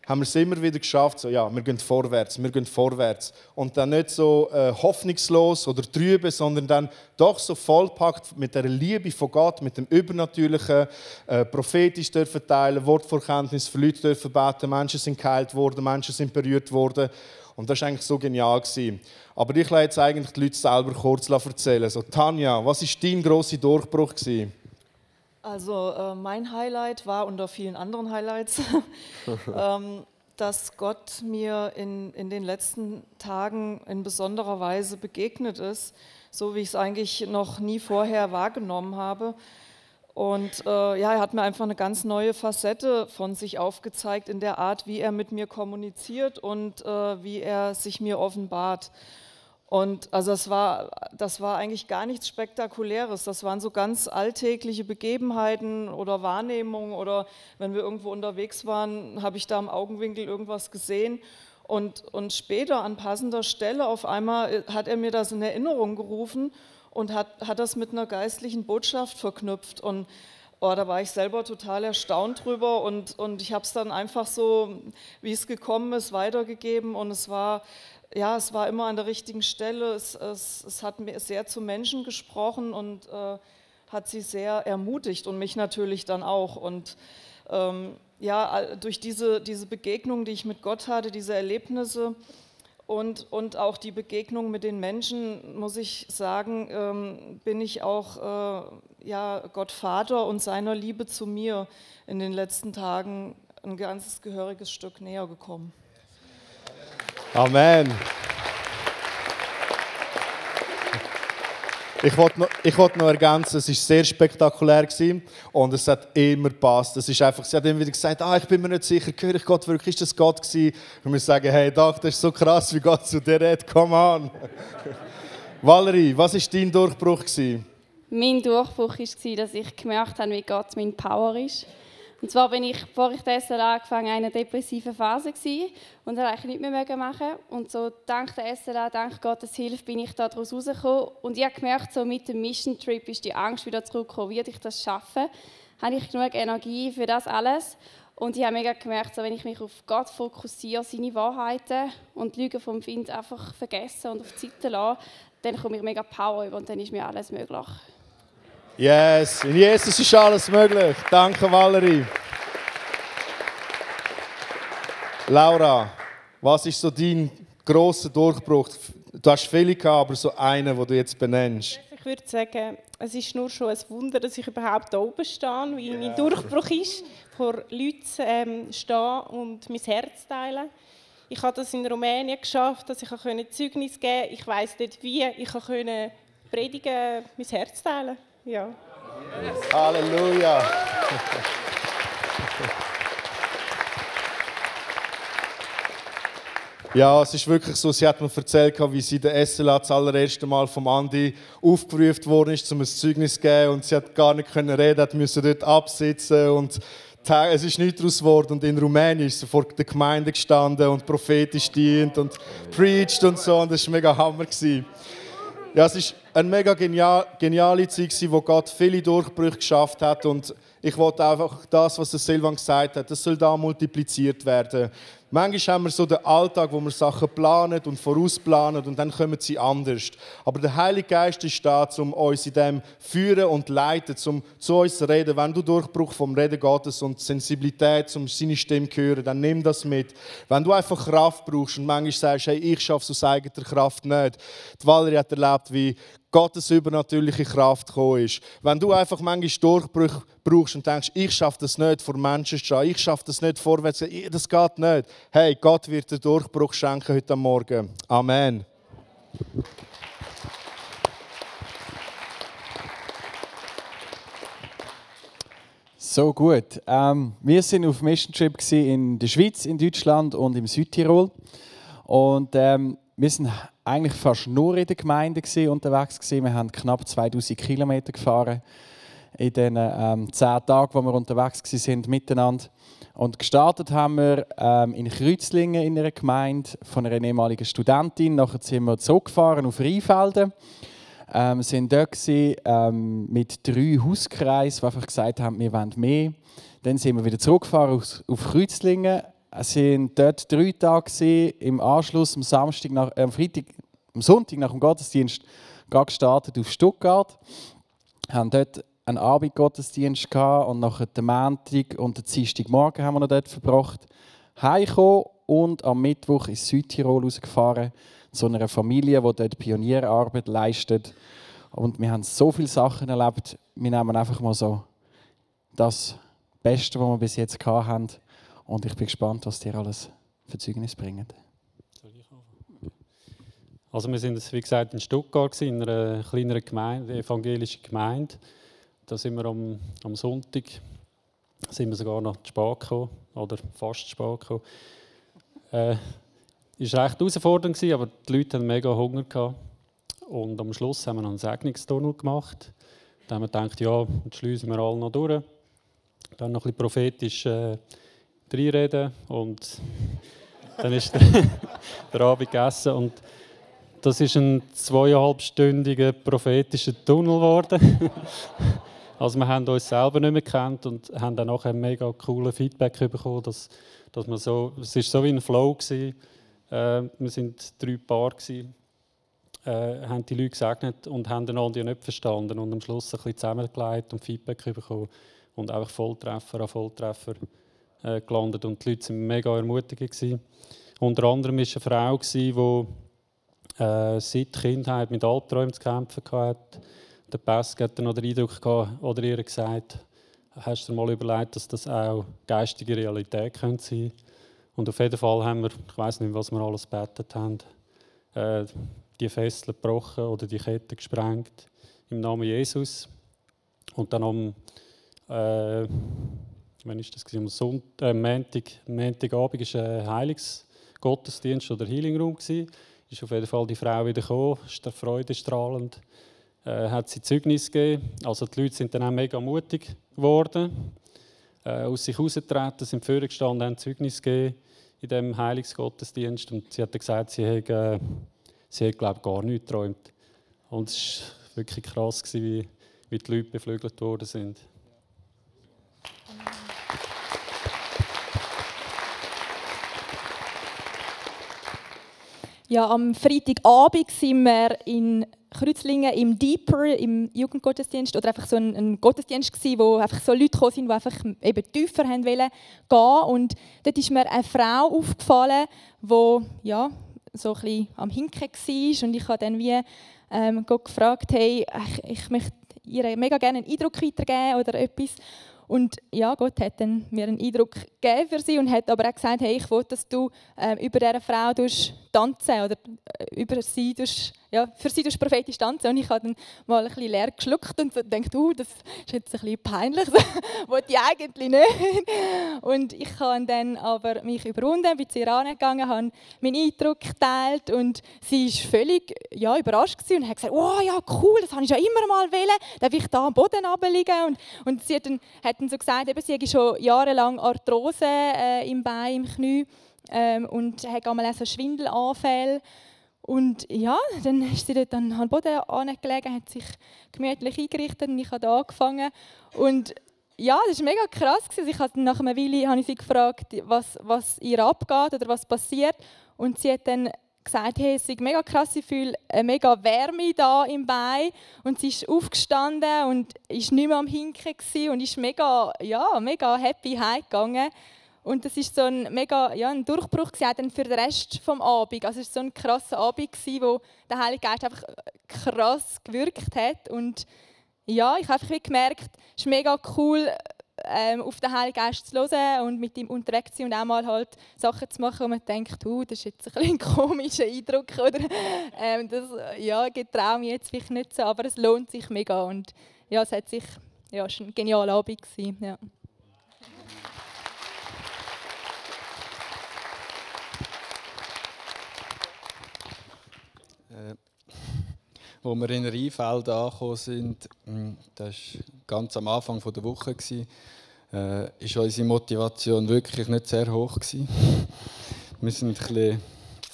haben wir es immer wieder geschafft, so, ja, wir gehen vorwärts, wir gehen vorwärts. Und dann nicht so äh, hoffnungslos oder trübe, sondern dann doch so vollpackt mit der Liebe von Gott, mit dem Übernatürlichen, äh, prophetisch dürfen teilen, Wortvorkenntnis für Leute dürfen beten, Menschen sind geheilt worden, Menschen sind berührt worden. Und das war eigentlich so genial. Gewesen. Aber ich lasse jetzt eigentlich die Leute selber kurz erzählen. So, Tanja, was war dein grosser Durchbruch? Gewesen? Also äh, mein Highlight war unter vielen anderen Highlights, ähm, dass Gott mir in, in den letzten Tagen in besonderer Weise begegnet ist, so wie ich es eigentlich noch nie vorher wahrgenommen habe. Und äh, ja, er hat mir einfach eine ganz neue Facette von sich aufgezeigt in der Art, wie er mit mir kommuniziert und äh, wie er sich mir offenbart. Und also das war, das war eigentlich gar nichts Spektakuläres. Das waren so ganz alltägliche Begebenheiten oder Wahrnehmungen oder wenn wir irgendwo unterwegs waren, habe ich da im Augenwinkel irgendwas gesehen. Und, und später an passender Stelle auf einmal äh, hat er mir das in Erinnerung gerufen und hat, hat das mit einer geistlichen Botschaft verknüpft. Und oh, da war ich selber total erstaunt drüber und, und ich habe es dann einfach so, wie es gekommen ist, weitergegeben und es war, ja, es war immer an der richtigen Stelle. Es, es, es hat mir sehr zu Menschen gesprochen und äh, hat sie sehr ermutigt und mich natürlich dann auch. Und ähm, ja, durch diese, diese Begegnung, die ich mit Gott hatte, diese Erlebnisse, und, und auch die Begegnung mit den Menschen, muss ich sagen, ähm, bin ich auch äh, ja, Gott Vater und seiner Liebe zu mir in den letzten Tagen ein ganzes gehöriges Stück näher gekommen. Amen. Ich wollte noch, ich wollte noch ergänzen, es war sehr spektakulär gewesen und es hat immer gepasst. Es ist einfach, sie hat immer wieder gesagt, ah, ich bin mir nicht sicher, höre ich Gott wirklich, ist das Gott gewesen? Und wir sagen, hey, doch, das ist so krass, wie Gott zu dir redet, come on. Valerie, was war dein Durchbruch? Gewesen? Mein Durchbruch war, dass ich gemerkt habe, wie Gott mein Power ist. Und zwar bin ich, bevor ich das angefangen in einer depressiven Phase gewesen und habe eigentlich nichts mehr machen Und so dank der SLA, dank Gottes Hilfe, bin ich daraus rausgekommen. Und ich habe gemerkt, so mit dem Mission Trip ist die Angst wieder zurückgekommen. Wird ich das schaffen? Habe ich genug Energie für das alles? Und ich habe mega gemerkt, so, wenn ich mich auf Gott fokussiere, seine Wahrheiten und die Lügen vom Wind einfach vergessen und auf die Seite lasse, dann komme ich mega Power über und dann ist mir alles möglich. Yes, in Jesus ist alles möglich. Danke, Valerie. Laura, was ist so dein grosser Durchbruch? Du hast viele gehabt, aber so einen, den du jetzt benennst. Ich würde sagen, es ist nur schon ein Wunder, dass ich überhaupt da oben stehe, weil yeah. mein Durchbruch ist, vor Leuten ähm, stehen und mein Herz teilen. Ich habe das in Rumänien geschafft, dass ich Zeugnis geben konnte. Ich weiß nicht wie. Ich konnte predigen, mein Herz teilen. Ja. Halleluja. Ja, es ist wirklich so, sie hat mir erzählt, wie sie der SLA das allererste Mal vom Andi aufgerufen worden ist, um ein Zeugnis zu geben und sie hat gar nicht reden, hat müssen dort absitzen und es ist nichts daraus geworden. Und in Rumänien ist sie vor der Gemeinde gestanden und prophetisch dient und preached und so. Und das war mega Hammer. Gewesen. Ja, es ist eine mega genial, geniale Zeit, wo Gott viele Durchbrüche geschafft hat. Und ich wollte einfach das, was der Silvan gesagt hat, das soll da multipliziert werden. Manchmal haben wir so den Alltag, wo wir Sachen planen und vorausplanen und dann kommen sie anders. Aber der Heilige Geist ist da, um uns in dem führen und leiten, um zu uns zu reden. Wenn du Durchbruch vom Reden Gottes und Sensibilität, um seine Stimme zu hören, dann nimm das mit. Wenn du einfach Kraft brauchst und manchmal sagst, hey, ich schaffe es aus eigener Kraft nicht. Die Valerie hat erlebt, wie Gottes übernatürliche Kraft gekommen ist. Wenn du einfach manchmal Durchbruch brauchst und denkst, ich schaffe das nicht, vor Menschen zu stehen, ich schaffe das nicht, vorwärts zu gehen, das geht nicht. Hey, Gott wird dir Durchbruch schenken heute Morgen. Amen. So gut. Ähm, wir sind auf Mission Trip in der Schweiz, in Deutschland und im Südtirol. Und ähm, wir sind eigentlich fast nur in der Gemeinde unterwegs gewesen. Wir haben knapp 2000 Kilometer gefahren in den ähm, zehn Tagen, wo wir unterwegs sind miteinander. Und gestartet haben wir ähm, in Kreuzlingen in einer Gemeinde von einer ehemaligen Studentin. Nachher sind wir zurückgefahren auf Rheinfelden. Ähm, sind dort gewesen, ähm, mit drei Hauskreisen, die einfach gesagt haben, wir wollen mehr. Dann sind wir wieder zurückgefahren auf, auf Kreuzlingen, waren dort drei Tage im Anschluss am Samstag, nach, äh, am Freitag, am Sonntag nach dem Gottesdienst gestartet auf Stuttgart. Haben dort einen Abendgottesdienst gehabt und nachher den Montag und den Dienstagmorgen haben wir noch dort verbracht. Heimgekommen und am Mittwoch ins Südtirol rausgefahren zu einer Familie, die dort Pionierarbeit leistet. Und wir haben so viele Sachen erlebt. Wir nehmen einfach mal so das Beste, was wir bis jetzt hatten und ich bin gespannt, was dir alles für Zeugnis bringen. Also wir sind, wie gesagt, in Stuttgart, in einer kleineren Gemeinde, evangelischen Gemeinde. Da sind wir am, am Sonntag sind wir sogar noch zu spät gekommen, oder fast zu spät gekommen. Äh, es war recht herausfordernd, aber die Leute hatten mega Hunger. Gehabt. Und am Schluss haben wir noch einen Segnungstunnel gemacht. Da haben wir gedacht, ja, jetzt schließen wir alle noch durch. Dann noch ein bisschen prophetisch äh, reinreden und dann ist der, der Abend gegessen und das ist ein zweieinhalbstündiger prophetischer Tunnel geworden. also wir haben uns selber nicht mehr kennt und haben dann nachher mega cooles Feedback bekommen, dass, dass man so, es ist so wie ein Flow gewesen. Äh, wir sind drei Paar gewesen, äh, haben die Leute gesegnet und haben einander nicht verstanden und am Schluss ein bisschen zusammengelegt und Feedback bekommen und einfach Volltreffer an Volltreffer äh, gelandet und die Leute waren mega ermutigend. Unter anderem war eine Frau, die äh, seit Kindheit mit Albträumen zu kämpfen hatte. Der Pesk hat dann noch den Eindruck gehabt, oder ihr gesagt, hast du dir mal überlegt, dass das auch geistige Realität könnte sein Und auf jeden Fall haben wir, ich weiß nicht, was wir alles gebetet haben, äh, die Fesseln gebrochen oder die Ketten gesprengt im Namen Jesus. Und dann am äh, wann ist das am Sonntag, äh, Montag, Montagabend war ein Heilungsgottesdienst oder Healing Room. Ist auf jeden Fall die Frau wieder gekommen, ist äh, hat sie Zeugnis gegeben. Also die Leute sind dann auch mega mutig geworden. äh, aus sich herausgetreten, sind vorgestanden, haben Zeugnis gegeben in diesem Heilungsgottesdienst und sie hat gesagt, sie hätte, äh, sie hätte glaube gar nichts geträumt. Und es war wirklich krass, gewesen, wie, wie die Leute beflügelt worden sind. Ja, am Freitagabend sind wir in Kreuzlingen im Deeper, im Jugendgottesdienst, oder einfach so ein, ein Gottesdienst gewesen, wo einfach so Leute gekommen sind, die einfach eben tiefer haben wollen gehen. Und dort ist mir eine Frau aufgefallen, die ja, so ein bisschen am Hinken war. Und ich habe dann wie ähm, Gott gefragt, hey, ich, ich möchte ihr mega gerne einen Eindruck weitergeben oder etwas. Und ja, Gott hat dann mir einen Eindruck gegeben für sie und hat aber auch gesagt, hey, ich will, dass du ähm, über diese Frau tanzen oder äh, über sie ja, für sie durch prophetisch tanzen. Und ich habe dann mal ein bisschen leer geschluckt und gedacht, uh, das ist jetzt ein bisschen peinlich, das wollte ich eigentlich nicht. Und ich habe dann aber mich überwunden, bin zu ihr angegangen, habe meinen Eindruck geteilt und sie war völlig ja, überrascht und hat gesagt, oh ja, cool, das habe ich ja immer mal wollen, darf ich da am Boden runterliegen? Und, und sie hat dann, hat dann so gesagt, eben, sie habe schon jahrelang Arthrose äh, im Bein, im Knie ähm, und hat einmal auch so Schwindelanfälle. Und ja, dann ist sie dort an den Boden angelegen, hat sich gemütlich eingerichtet und ich habe da angefangen. Und ja, das war mega krass. Ich habe nach einer Weile habe ich sie gefragt, was, was ihr abgeht oder was passiert. Und sie hat dann gesagt, hey, es ist mega krass, ich fühle eine mega Wärme da im Bein. Und sie ist aufgestanden und ist nicht mehr am Hinken und ist mega, ja, mega happy heimgegangen. Und das ist so ein mega ja, ein Durchbruch dann für den Rest des Abends. Also es war so ein krasser Abend, wo der Heilige Geist einfach krass gewirkt hat. Und ja, ich habe einfach gemerkt, es ist mega cool, ähm, auf den Heiligen Geist zu hören und mit ihm unterwegs zu sein und auch mal halt Sachen zu machen, wo man denkt, uh, das ist jetzt ein, ein komischer Eindruck. Oder? Ähm, das ja, getraue mich jetzt vielleicht nicht so, aber es lohnt sich mega. Und ja, es hat sich, ja, es war ein genialer Abend. Gewesen, ja. Äh, wo wir in Rheinfeld angekommen sind, hm, das war ganz am Anfang der Woche, äh, unsere Motivation wirklich nicht sehr hoch. Gewesen. wir waren ein bisschen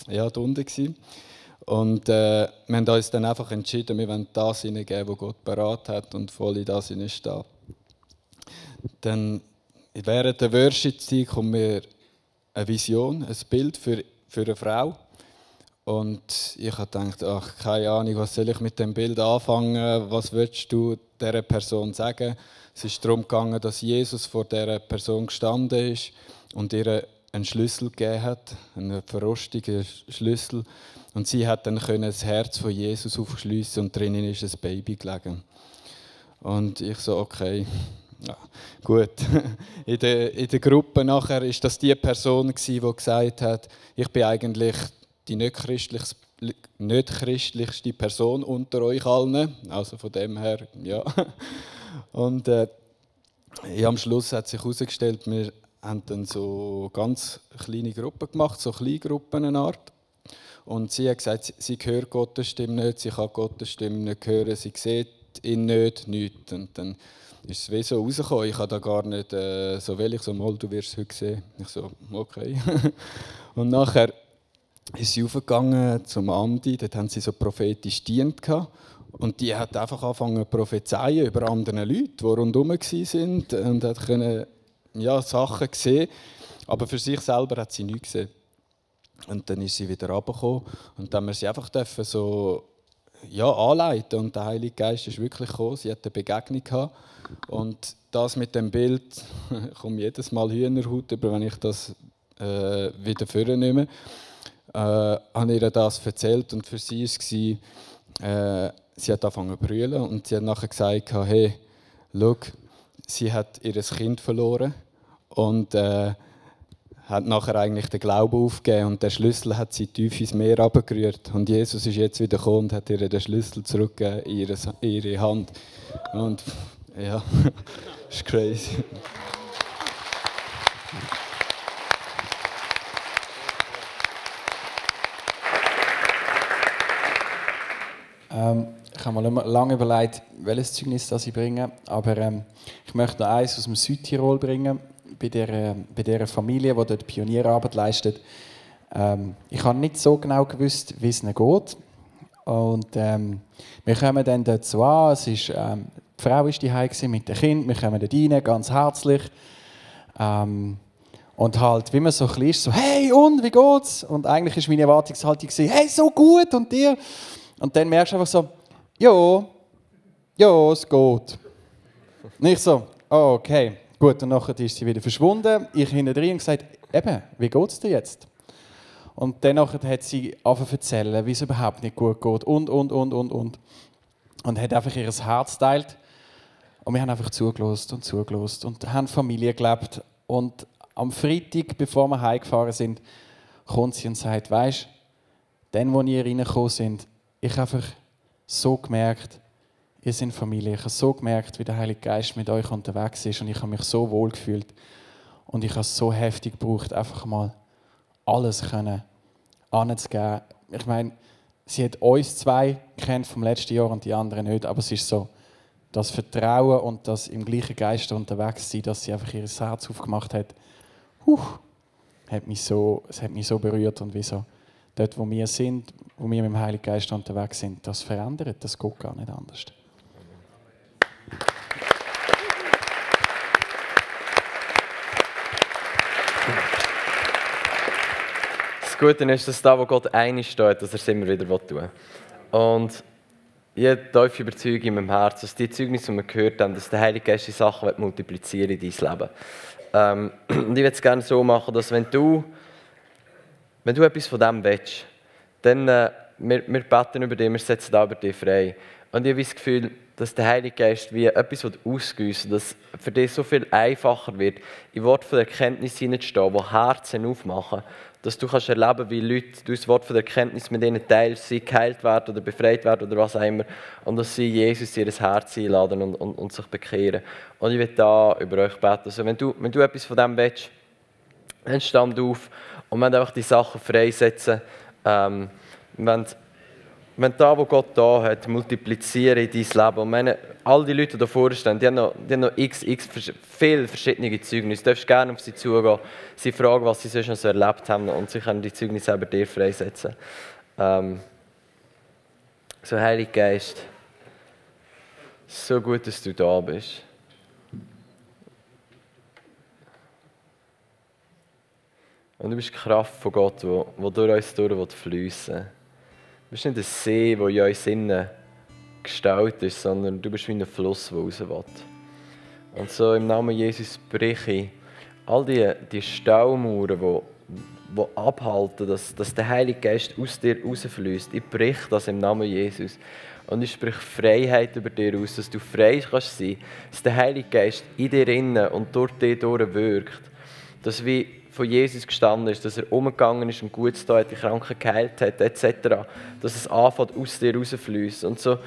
ja, unten. Und äh, wir haben uns dann einfach entschieden, wir wollen das hineingeben, was Gott parat hat und voll in das hineinstehen. Dann während der Worship-Zeit kommt mir eine Vision, ein Bild für, für eine Frau und ich habe gedacht, ach, keine Ahnung, was soll ich mit dem Bild anfangen? Was willst du dieser Person sagen? Es ist darum gegangen, dass Jesus vor dieser Person gestanden ist und ihr einen Schlüssel gegeben hat, einen verrostigen Schlüssel. Und sie hat dann können das Herz von Jesus aufschließen und drinnen ist ein Baby gelegen. Und ich so, okay, ja, gut. In der, in der Gruppe nachher ist das die Person die gesagt hat, ich bin eigentlich die nicht, christlich, nicht christlichste Person unter euch allen. Also von dem her, ja. Und äh, ja, am Schluss hat sich herausgestellt, wir haben dann so ganz kleine Gruppen gemacht, so Kleingruppenart. Und sie hat gesagt, sie hört Gottes Stimme nicht, sie kann Gottes Stimme nicht hören, sie sieht ihn nicht, nichts. Und dann ist es wie so rausgekommen, ich habe da gar nicht äh, so will ich so mal, du wirst es heute sehen. Ich so, okay. und nachher ist sie aufgegangen zum Andi, dort haben sie so prophetisch dient und die hat einfach angefangen zu prophezeien über andere Leute, die rundherum sind und hat können, ja, Sachen gesehen, aber für sich selber hat sie nichts gesehen. Und dann ist sie wieder runtergekommen und dann haben wir sie einfach so ja, anleiten. Und der Heilige Geist ist wirklich gekommen, sie hat eine Begegnung gehabt. Und das mit dem Bild, ich komme jedes Mal Hühnerhaut über, wenn ich das äh, wieder vornehme äh, habe ihr das erzählt und für sie war es, äh, sie hat angefangen zu brüllen und sie hat nachher gesagt, hey, schau, sie hat ihr Kind verloren und äh, hat nachher eigentlich den Glauben aufgegeben und der Schlüssel hat sie tief ins Meer abgerührt und Jesus ist jetzt wieder gekommen und hat ihr den Schlüssel zurückgegeben in ihre, in ihre Hand und ja, das ist crazy. Ähm, Ich habe mal lange überlegt, welches Zeugnis das ich bringe. Aber ähm, ich möchte noch eins aus dem Südtirol bringen, bei der, bei der Familie, die dort Pionierarbeit leistet. Ähm, ich habe nicht so genau gewusst, wie es ihnen geht. Und ähm, wir kommen dann dort so an. Es ist, ähm, die Frau war die mit dem Kind. Wir kommen dort rein, ganz herzlich. Ähm, und halt, wie man so ein bisschen ist, so, hey, und, wie geht's? Und eigentlich ist meine Erwartungshaltung, hey, so gut, und dir? Und dann merkst du einfach so, ja, ja, es geht. Nicht so, oh, okay, gut, und nachher ist sie wieder verschwunden. Ich hinten drin und gesagt, eben, wie geht's dir jetzt? Und dann hat sie angefangen zu erzählen, wie es überhaupt nicht gut geht und, und, und, und, und. Und hat einfach ihr Herz teilt. Und wir haben einfach zugelost und zugelost und haben Familie gelebt. Und am Freitag, bevor wir heimgefahren sind, kommt sie und sagt, weißt, dann, wo ihr reingekommen sind, ich habe einfach so gemerkt, ihr seid Familie. Ich habe so gemerkt, wie der Heilige Geist mit euch unterwegs ist und ich habe mich so wohl gefühlt und ich habe es so heftig gebraucht, einfach mal alles können anzugeben. Ich meine, sie hat uns zwei kennt vom letzten Jahr und die anderen nicht, aber es ist so, das Vertrauen und das im gleichen Geist unterwegs sein, dass sie einfach ihr Herz aufgemacht hat huh, hat mich so, es hat mich so berührt und wie so, dort, wo wir sind, wo wir mit dem Heiligen Geist unterwegs sind, das verändert, das geht gar nicht anders. Das Gute ist, dass da, wo Gott einig steht, dass er es immer wieder tun will. Und ich habe tiefe Überzeugung in meinem Herzen, dass die Zeugnisse, die wir gehört haben, dass der Heilige Geist die Sachen multiplizieren in dein Leben. Ähm, und ich würde es gerne so machen, dass wenn du, wenn du etwas von dem willst, dann äh, wir, wir beten über dich, wir setzen da dich frei. Und ich habe das Gefühl, dass der Heilige Geist wie etwas ausgießen dass für dich so viel einfacher wird, in Wort von Erkenntnis hineinzustehen, die Herzen aufmachen, dass du kannst erleben, wie Leute durch das Wort von Erkenntnis mit ihnen teilst, sie geheilt werden oder befreit werden oder was auch immer, und dass sie Jesus in ihr Herz einladen und, und, und sich bekehren. Und ich will da über euch beten. Also wenn du, wenn du etwas von dem willst, dann stand auf und wir einfach die Sachen freisetzen. Ähm, wenn wenn da, wo Gott da hat, multiplizieren in dein Leben. Und meine, all die Leute, die da vorne stehen, die haben noch, die haben noch x, x, viele verschiedene Zeugnisse. Du darfst gerne auf sie zugehen, sie fragen, was sie sonst noch so erlebt haben und sie können die Zeugnisse selber dir freisetzen. Ähm, so, Heiliger Geist, so gut, dass du da bist. Und du bist die Kraft von Gott, die durch uns durch fließen will. Du bist nicht ein See, der in uns innen gestaltet ist, sondern du bist wie ein Fluss, der raus will. Und so im Namen Jesus breche ich all die, die Staumauern, die, die abhalten, dass, dass der Heilige Geist aus dir rausfließt. Ich breche das im Namen Jesus. Und ich spreche Freiheit über dir aus, dass du frei kannst sein, dass der Heilige Geist in dir innen und durch dich wirkt. Dass wie von Jesus gestanden ist, dass er umgegangen ist und Gutes da die Kranken geheilt hat, etc. Dass es anfängt, aus dir rausfließt. Und so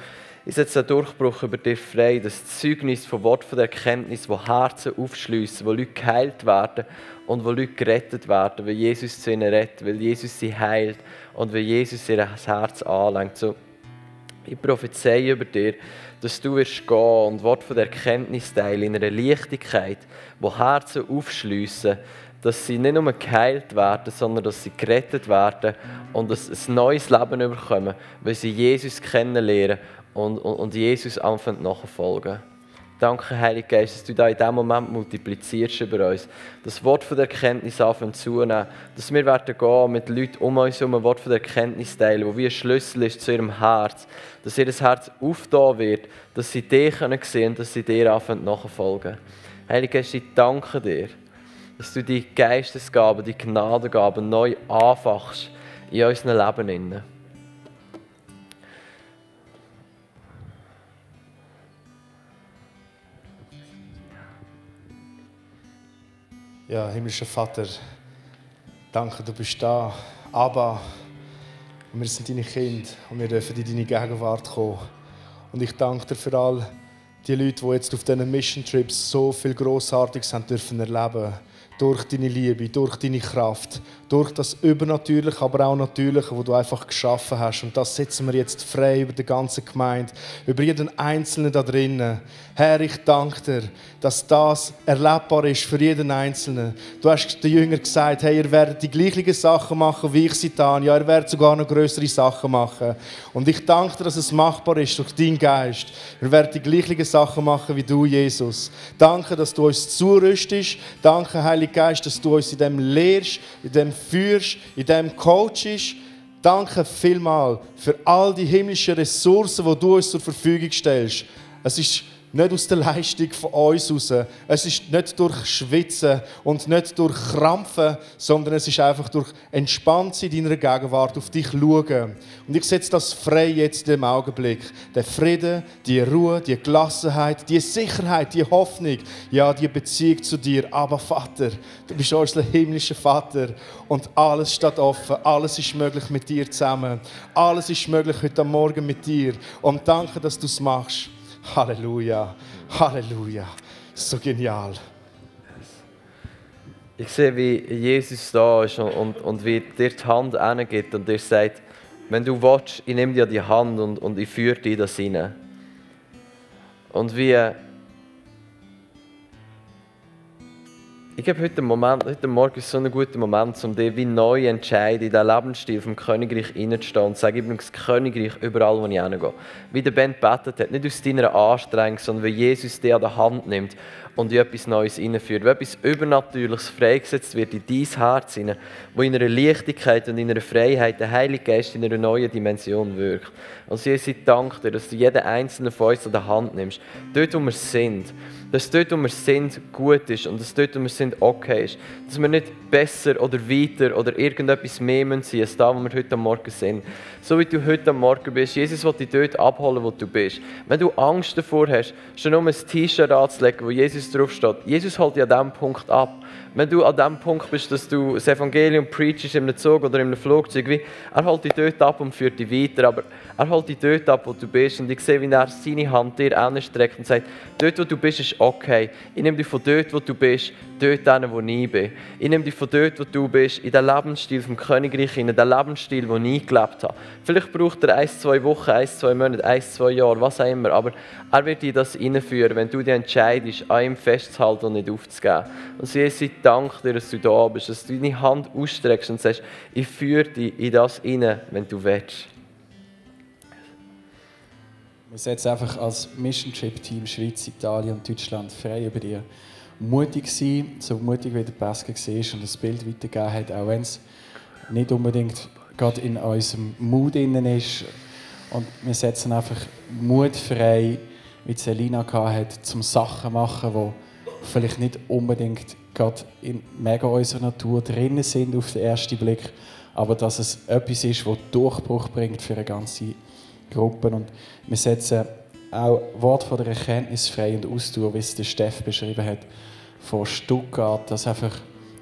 ist jetzt ein Durchbruch über dich frei, das Zeugnis von Wort von der Erkenntnis, wo Herzen aufschließen, wo Leute geheilt werden und wo Leute gerettet werden, weil Jesus zu ihnen rettet, weil Jesus sie heilt und weil Jesus ihr Herz anlenkt. So, ich prophezeie über dir, dass du wirst gehen und Wort von der Erkenntnis teilen in einer Leichtigkeit, wo Herzen aufschliessen dass sie nicht nur geheilt werden, sondern dass sie gerettet werden und ein neues Leben bekommen, weil sie Jesus kennenlernen und, und, und Jesus anfangen nachfolgen. Danke, Heiliger Geist, dass du da in diesem Moment multiplizierst über uns. Das Wort von der Erkenntnis anfangen zunehmen. Dass wir werden gehen mit Leuten um uns herum ein Wort von der Erkenntnis teilen, wo wie ein Schlüssel ist zu ihrem Herz. Dass ihr das Herz aufgetan wird, dass sie dich sehen können, dass sie dir anfangen nachfolgen. Heiliger Geist, ich danke dir dass du die Geistesgaben, die Gnadengaben neu anfachst in unserem Leben. Ja, himmlischer Vater, danke, du bist da. Aber wir sind deine Kinder und wir dürfen in deine Gegenwart kommen. Und ich danke dir für all die Leute, die jetzt auf diesen Mission Trips so viel Grossartiges haben dürfen erleben durch deine Liebe, durch deine Kraft, durch das Übernatürliche, aber auch Natürliche, wo du einfach geschaffen hast. Und das setzen wir jetzt frei über die ganze Gemeinde, über jeden Einzelnen da drinnen. Herr, ich danke dir, dass das erlebbar ist für jeden Einzelnen. Du hast den Jüngern gesagt, hey, ihr werdet die gleichen Sachen machen, wie ich sie getan Ja, ihr werdet sogar noch größere Sachen machen. Und ich danke dir, dass es machbar ist durch deinen Geist. Wir werden die gleichen Sachen machen wie du, Jesus. Danke, dass du uns zurüstest. Danke, Heiliger Geist, dass du uns in dem lehrst, in dem führst, in dem coachst. Danke vielmal für all die himmlischen Ressourcen, die du uns zur Verfügung stellst. Es ist nicht aus der Leistung von uns heraus. Es ist nicht durch Schwitzen und nicht durch Krampfen, sondern es ist einfach durch entspannt in deiner Gegenwart auf dich schauen. Und ich setze das frei jetzt dem Augenblick. Der Frieden, die Ruhe, die Gelassenheit, die Sicherheit, die Hoffnung, ja, die Beziehung zu dir. Aber Vater, du bist unser himmlischer Vater und alles steht offen. Alles ist möglich mit dir zusammen. Alles ist möglich heute Morgen mit dir. Und danke, dass du es machst. Halleluja, Halleluja. So genial. Ich sehe, wie Jesus da ist und, und, und wie dir die Hand hingeht und dir sagt, wenn du willst, ich nehme dir die Hand und, und ich führe dich das hinein. Und wie ich glaube, heute, Moment, heute Morgen so ein guter Moment, um dich wie neu entscheiden, in diesen Lebensstil vom Königreich reinzustehen und zu sagen, ich bin das Königreich überall, wo ich hingehe. Wie der Ben betet hat, nicht aus deiner Anstrengung, sondern wie Jesus dich an der Hand nimmt und in etwas Neues hineinführt. Wie etwas Übernatürliches freigesetzt wird in dein Herz hinein, wo in einer Leichtigkeit und in einer Freiheit der Heilige Geist in einer neuen Dimension wirkt. Und Jesus, ich danke dir, dass du jeden einzelnen von uns an der Hand nimmst, dort, wo wir sind dass dort, wo wir sind, gut ist und dass dort, wo wir sind, okay ist. Dass wir nicht besser oder weiter oder irgendetwas mehr müssen, als da, wo wir heute Morgen sind. So wie du heute Morgen bist. Jesus will dich dort abholen, wo du bist. Wenn du Angst davor hast, schon um ein T-Shirt anzulegen, wo Jesus draufsteht, Jesus holt dich an diesem Punkt ab. Wenn du an dem Punkt bist, dass du das Evangelium preachst in einem Zug oder in einem Flugzeug, wie, er holt dich dort ab und führt dich weiter, aber er holt dich dort ab, wo du bist und ich sehe, wie er seine Hand dir anstreckt und sagt, dort, wo du bist, ist okay. Ich nehme dich von dort, wo du bist, dort hin, wo ich bin. Ich nehme dich von dort, wo du bist, in den Lebensstil vom Königreich, in den Lebensstil, den ich gelebt habe. Vielleicht braucht er ein, zwei Wochen, ein, zwei Monate, ein, zwei Jahre, was auch immer, aber er wird dir das hineinführen, wenn du dich entscheidest, an ihm festzuhalten und nicht aufzugeben. Und sie Jesus, danke dir, dass du da bist, dass du deine Hand ausstreckst und sagst, ich führe dich in das hinein, wenn du willst. Wir setzen einfach als Mission Trip Team Schweiz, Italien und Deutschland frei über dir. Mutig sein, so mutig wie der Pascal war und das Bild weitergeben hat, auch wenn es nicht unbedingt gerade in unserem Mut innen ist. Und wir setzen einfach Mut frei, wie Selina hatte, zum Sachen machen, die vielleicht nicht unbedingt gerade in mega unserer Natur drinnen sind auf den ersten Blick, aber dass es etwas ist, das Durchbruch bringt für eine ganze Gruppe. Und wir setzen auch Wort von der Erkenntnis frei und Ausdauer, wie es der Steff beschrieben hat, von Stuttgart, dass, einfach,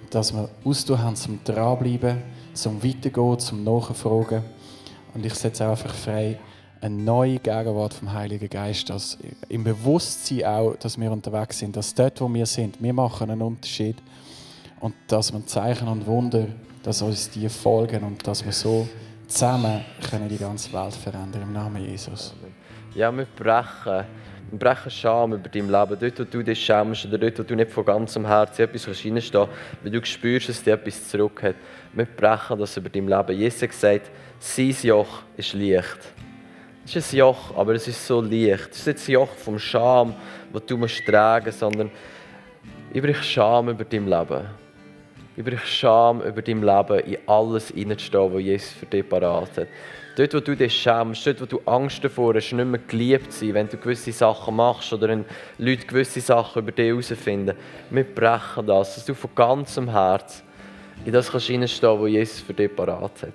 dass wir Ausdauer haben zum Dranbleiben, zum Weitergehen, zum Nachfragen. Und ich setze auch einfach frei, eine neue Gegenwart vom Heiligen Geist, dass im Bewusstsein auch, dass wir unterwegs sind, dass dort, wo wir sind, wir machen einen Unterschied und dass wir Zeichen und Wunder, dass uns die folgen und dass wir so zusammen können die ganze Welt verändern im Namen Jesus. Ja, wir brechen, wir brechen Scham über dein Leben. Dort, wo du dich schämst oder dort, wo du nicht von ganzem Herzen etwas reinstehen weil du spürst, dass dir etwas zurück hat. Wir brechen das über dein Leben. Jesus hat gesagt, sein Joch ist leicht. Es ist ein Joch, aber es ist so leicht. Es ist nicht das Joch vom Scham, das du musst tragen sondern brauche Scham über dein Leben. Brauche Scham über dein Leben, in alles hineinzustehen, was Jesus für dich parat hat. Dort, wo du dich schämst, dort, wo du Angst davor hast, nicht mehr geliebt zu sein, wenn du gewisse Sachen machst oder wenn Leute gewisse Sachen über dich herausfinden. Wir brechen das, dass du von ganzem Herz in das kannst was Jesus für dich parat hat.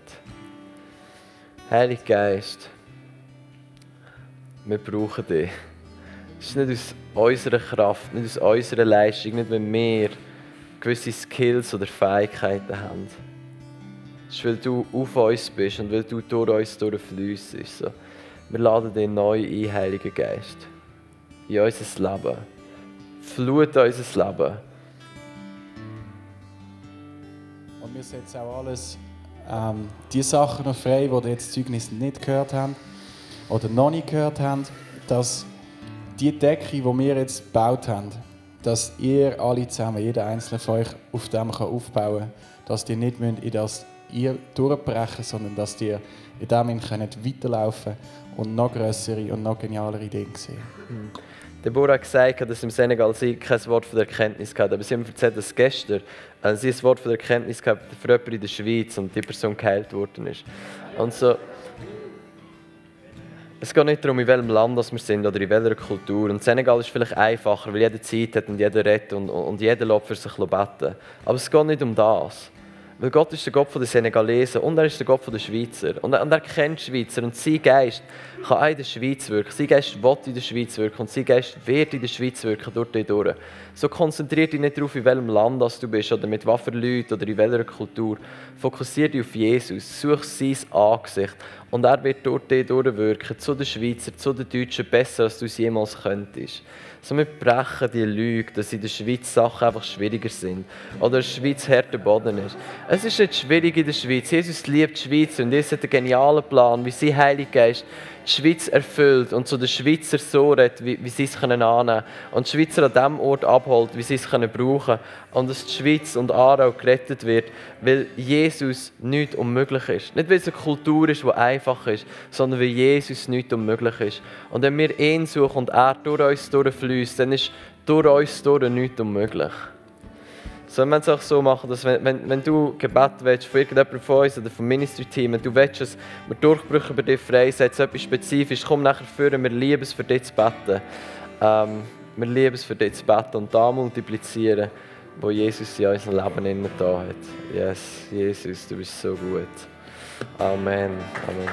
Heiliger Geist, wir brauchen dich. Es ist nicht aus unserer Kraft, nicht aus unserer Leistung, nicht wenn wir gewisse Skills oder Fähigkeiten haben. Es ist, weil du auf uns bist und weil du durch uns durchfließt. So. Wir laden dich neu ein, Heiliger Geist, in unser Leben. Flut unser Leben. wir setzen auch alles, ähm, die Sachen noch frei, die ihr jetzt Zeugnis nicht gehört habt oder noch nicht gehört habt, dass die Decke, die wir jetzt gebaut haben, dass ihr alle zusammen, jeder einzelne von euch, auf dem kann aufbauen kann. Dass ihr nicht in das ihr durchbrechen sondern dass ihr in dem könnt weiterlaufen und noch größere und noch genialere Dinge sehen. Mhm. Deborah hat gesagt, dass im Senegal sie kein Wort von der Erkenntnis hatte. Aber sie haben erzählt, dass gestern äh, sie ein Wort von der Erkenntnis gehabt für jemanden in der Schweiz und die Person geheilt worden ist. Und so, es geht nicht darum, in welchem Land wir sind oder in welcher Kultur. Und Senegal ist vielleicht einfacher, weil jeder Zeit hat und jeder redet und, und jeder lässt für sich beten. Aber es geht nicht um das. Weil Gott ist der Gott der Senegalesen und er ist der Gott der Schweizer. Und er, und er kennt Schweizer und sein Geist kann auch in der Schweiz wirken. Sein Geist will in der Schweiz wirken und sein Geist wird in der Schweiz wirken, durch dich durch. So konzentriere dich nicht darauf, in welchem Land du bist oder mit für Leuten oder in welcher Kultur. Fokussiere dich auf Jesus, such sein Angesicht und er wird durch dich durchwirken, zu den Schweizer, zu den Deutschen, besser als du es jemals könntest. So, wir brechen die Lüge, dass in der Schweiz Sachen einfach schwieriger sind. Oder in der Schweiz härter Boden ist. Es ist nicht schwierig in der Schweiz. Jesus liebt die Schweiz und Jesus hat einen genialen Plan, wie sein Heiliger Geist die Schweiz erfüllt und zu den Schweizer so redet, wie, wie sie es können annehmen und die Schweizer an dem Ort abholt, wie sie es können brauchen und dass die Schweiz und Aarau gerettet wird, weil Jesus nicht unmöglich ist. Nicht, weil es eine Kultur ist, die einfach ist, sondern weil Jesus nicht unmöglich ist. Und wenn wir ihn suchen und er durch uns durchfließt, dann ist durch uns durch nichts unmöglich. Sollen wir es auch so machen, dass wenn, wenn, wenn du Gebet willst von irgendjemandem von uns oder vom Ministry-Team und du willst, dass wir Durchbrüche bei dir freisetzen, etwas spezifisch, komm nachher führen, wir lieben es für dich zu beten. Ähm, wir lieben es für dich zu beten und da multiplizieren, wo Jesus in unserem Leben innen da hat. Yes, Jesus, du bist so gut. Amen. Amen.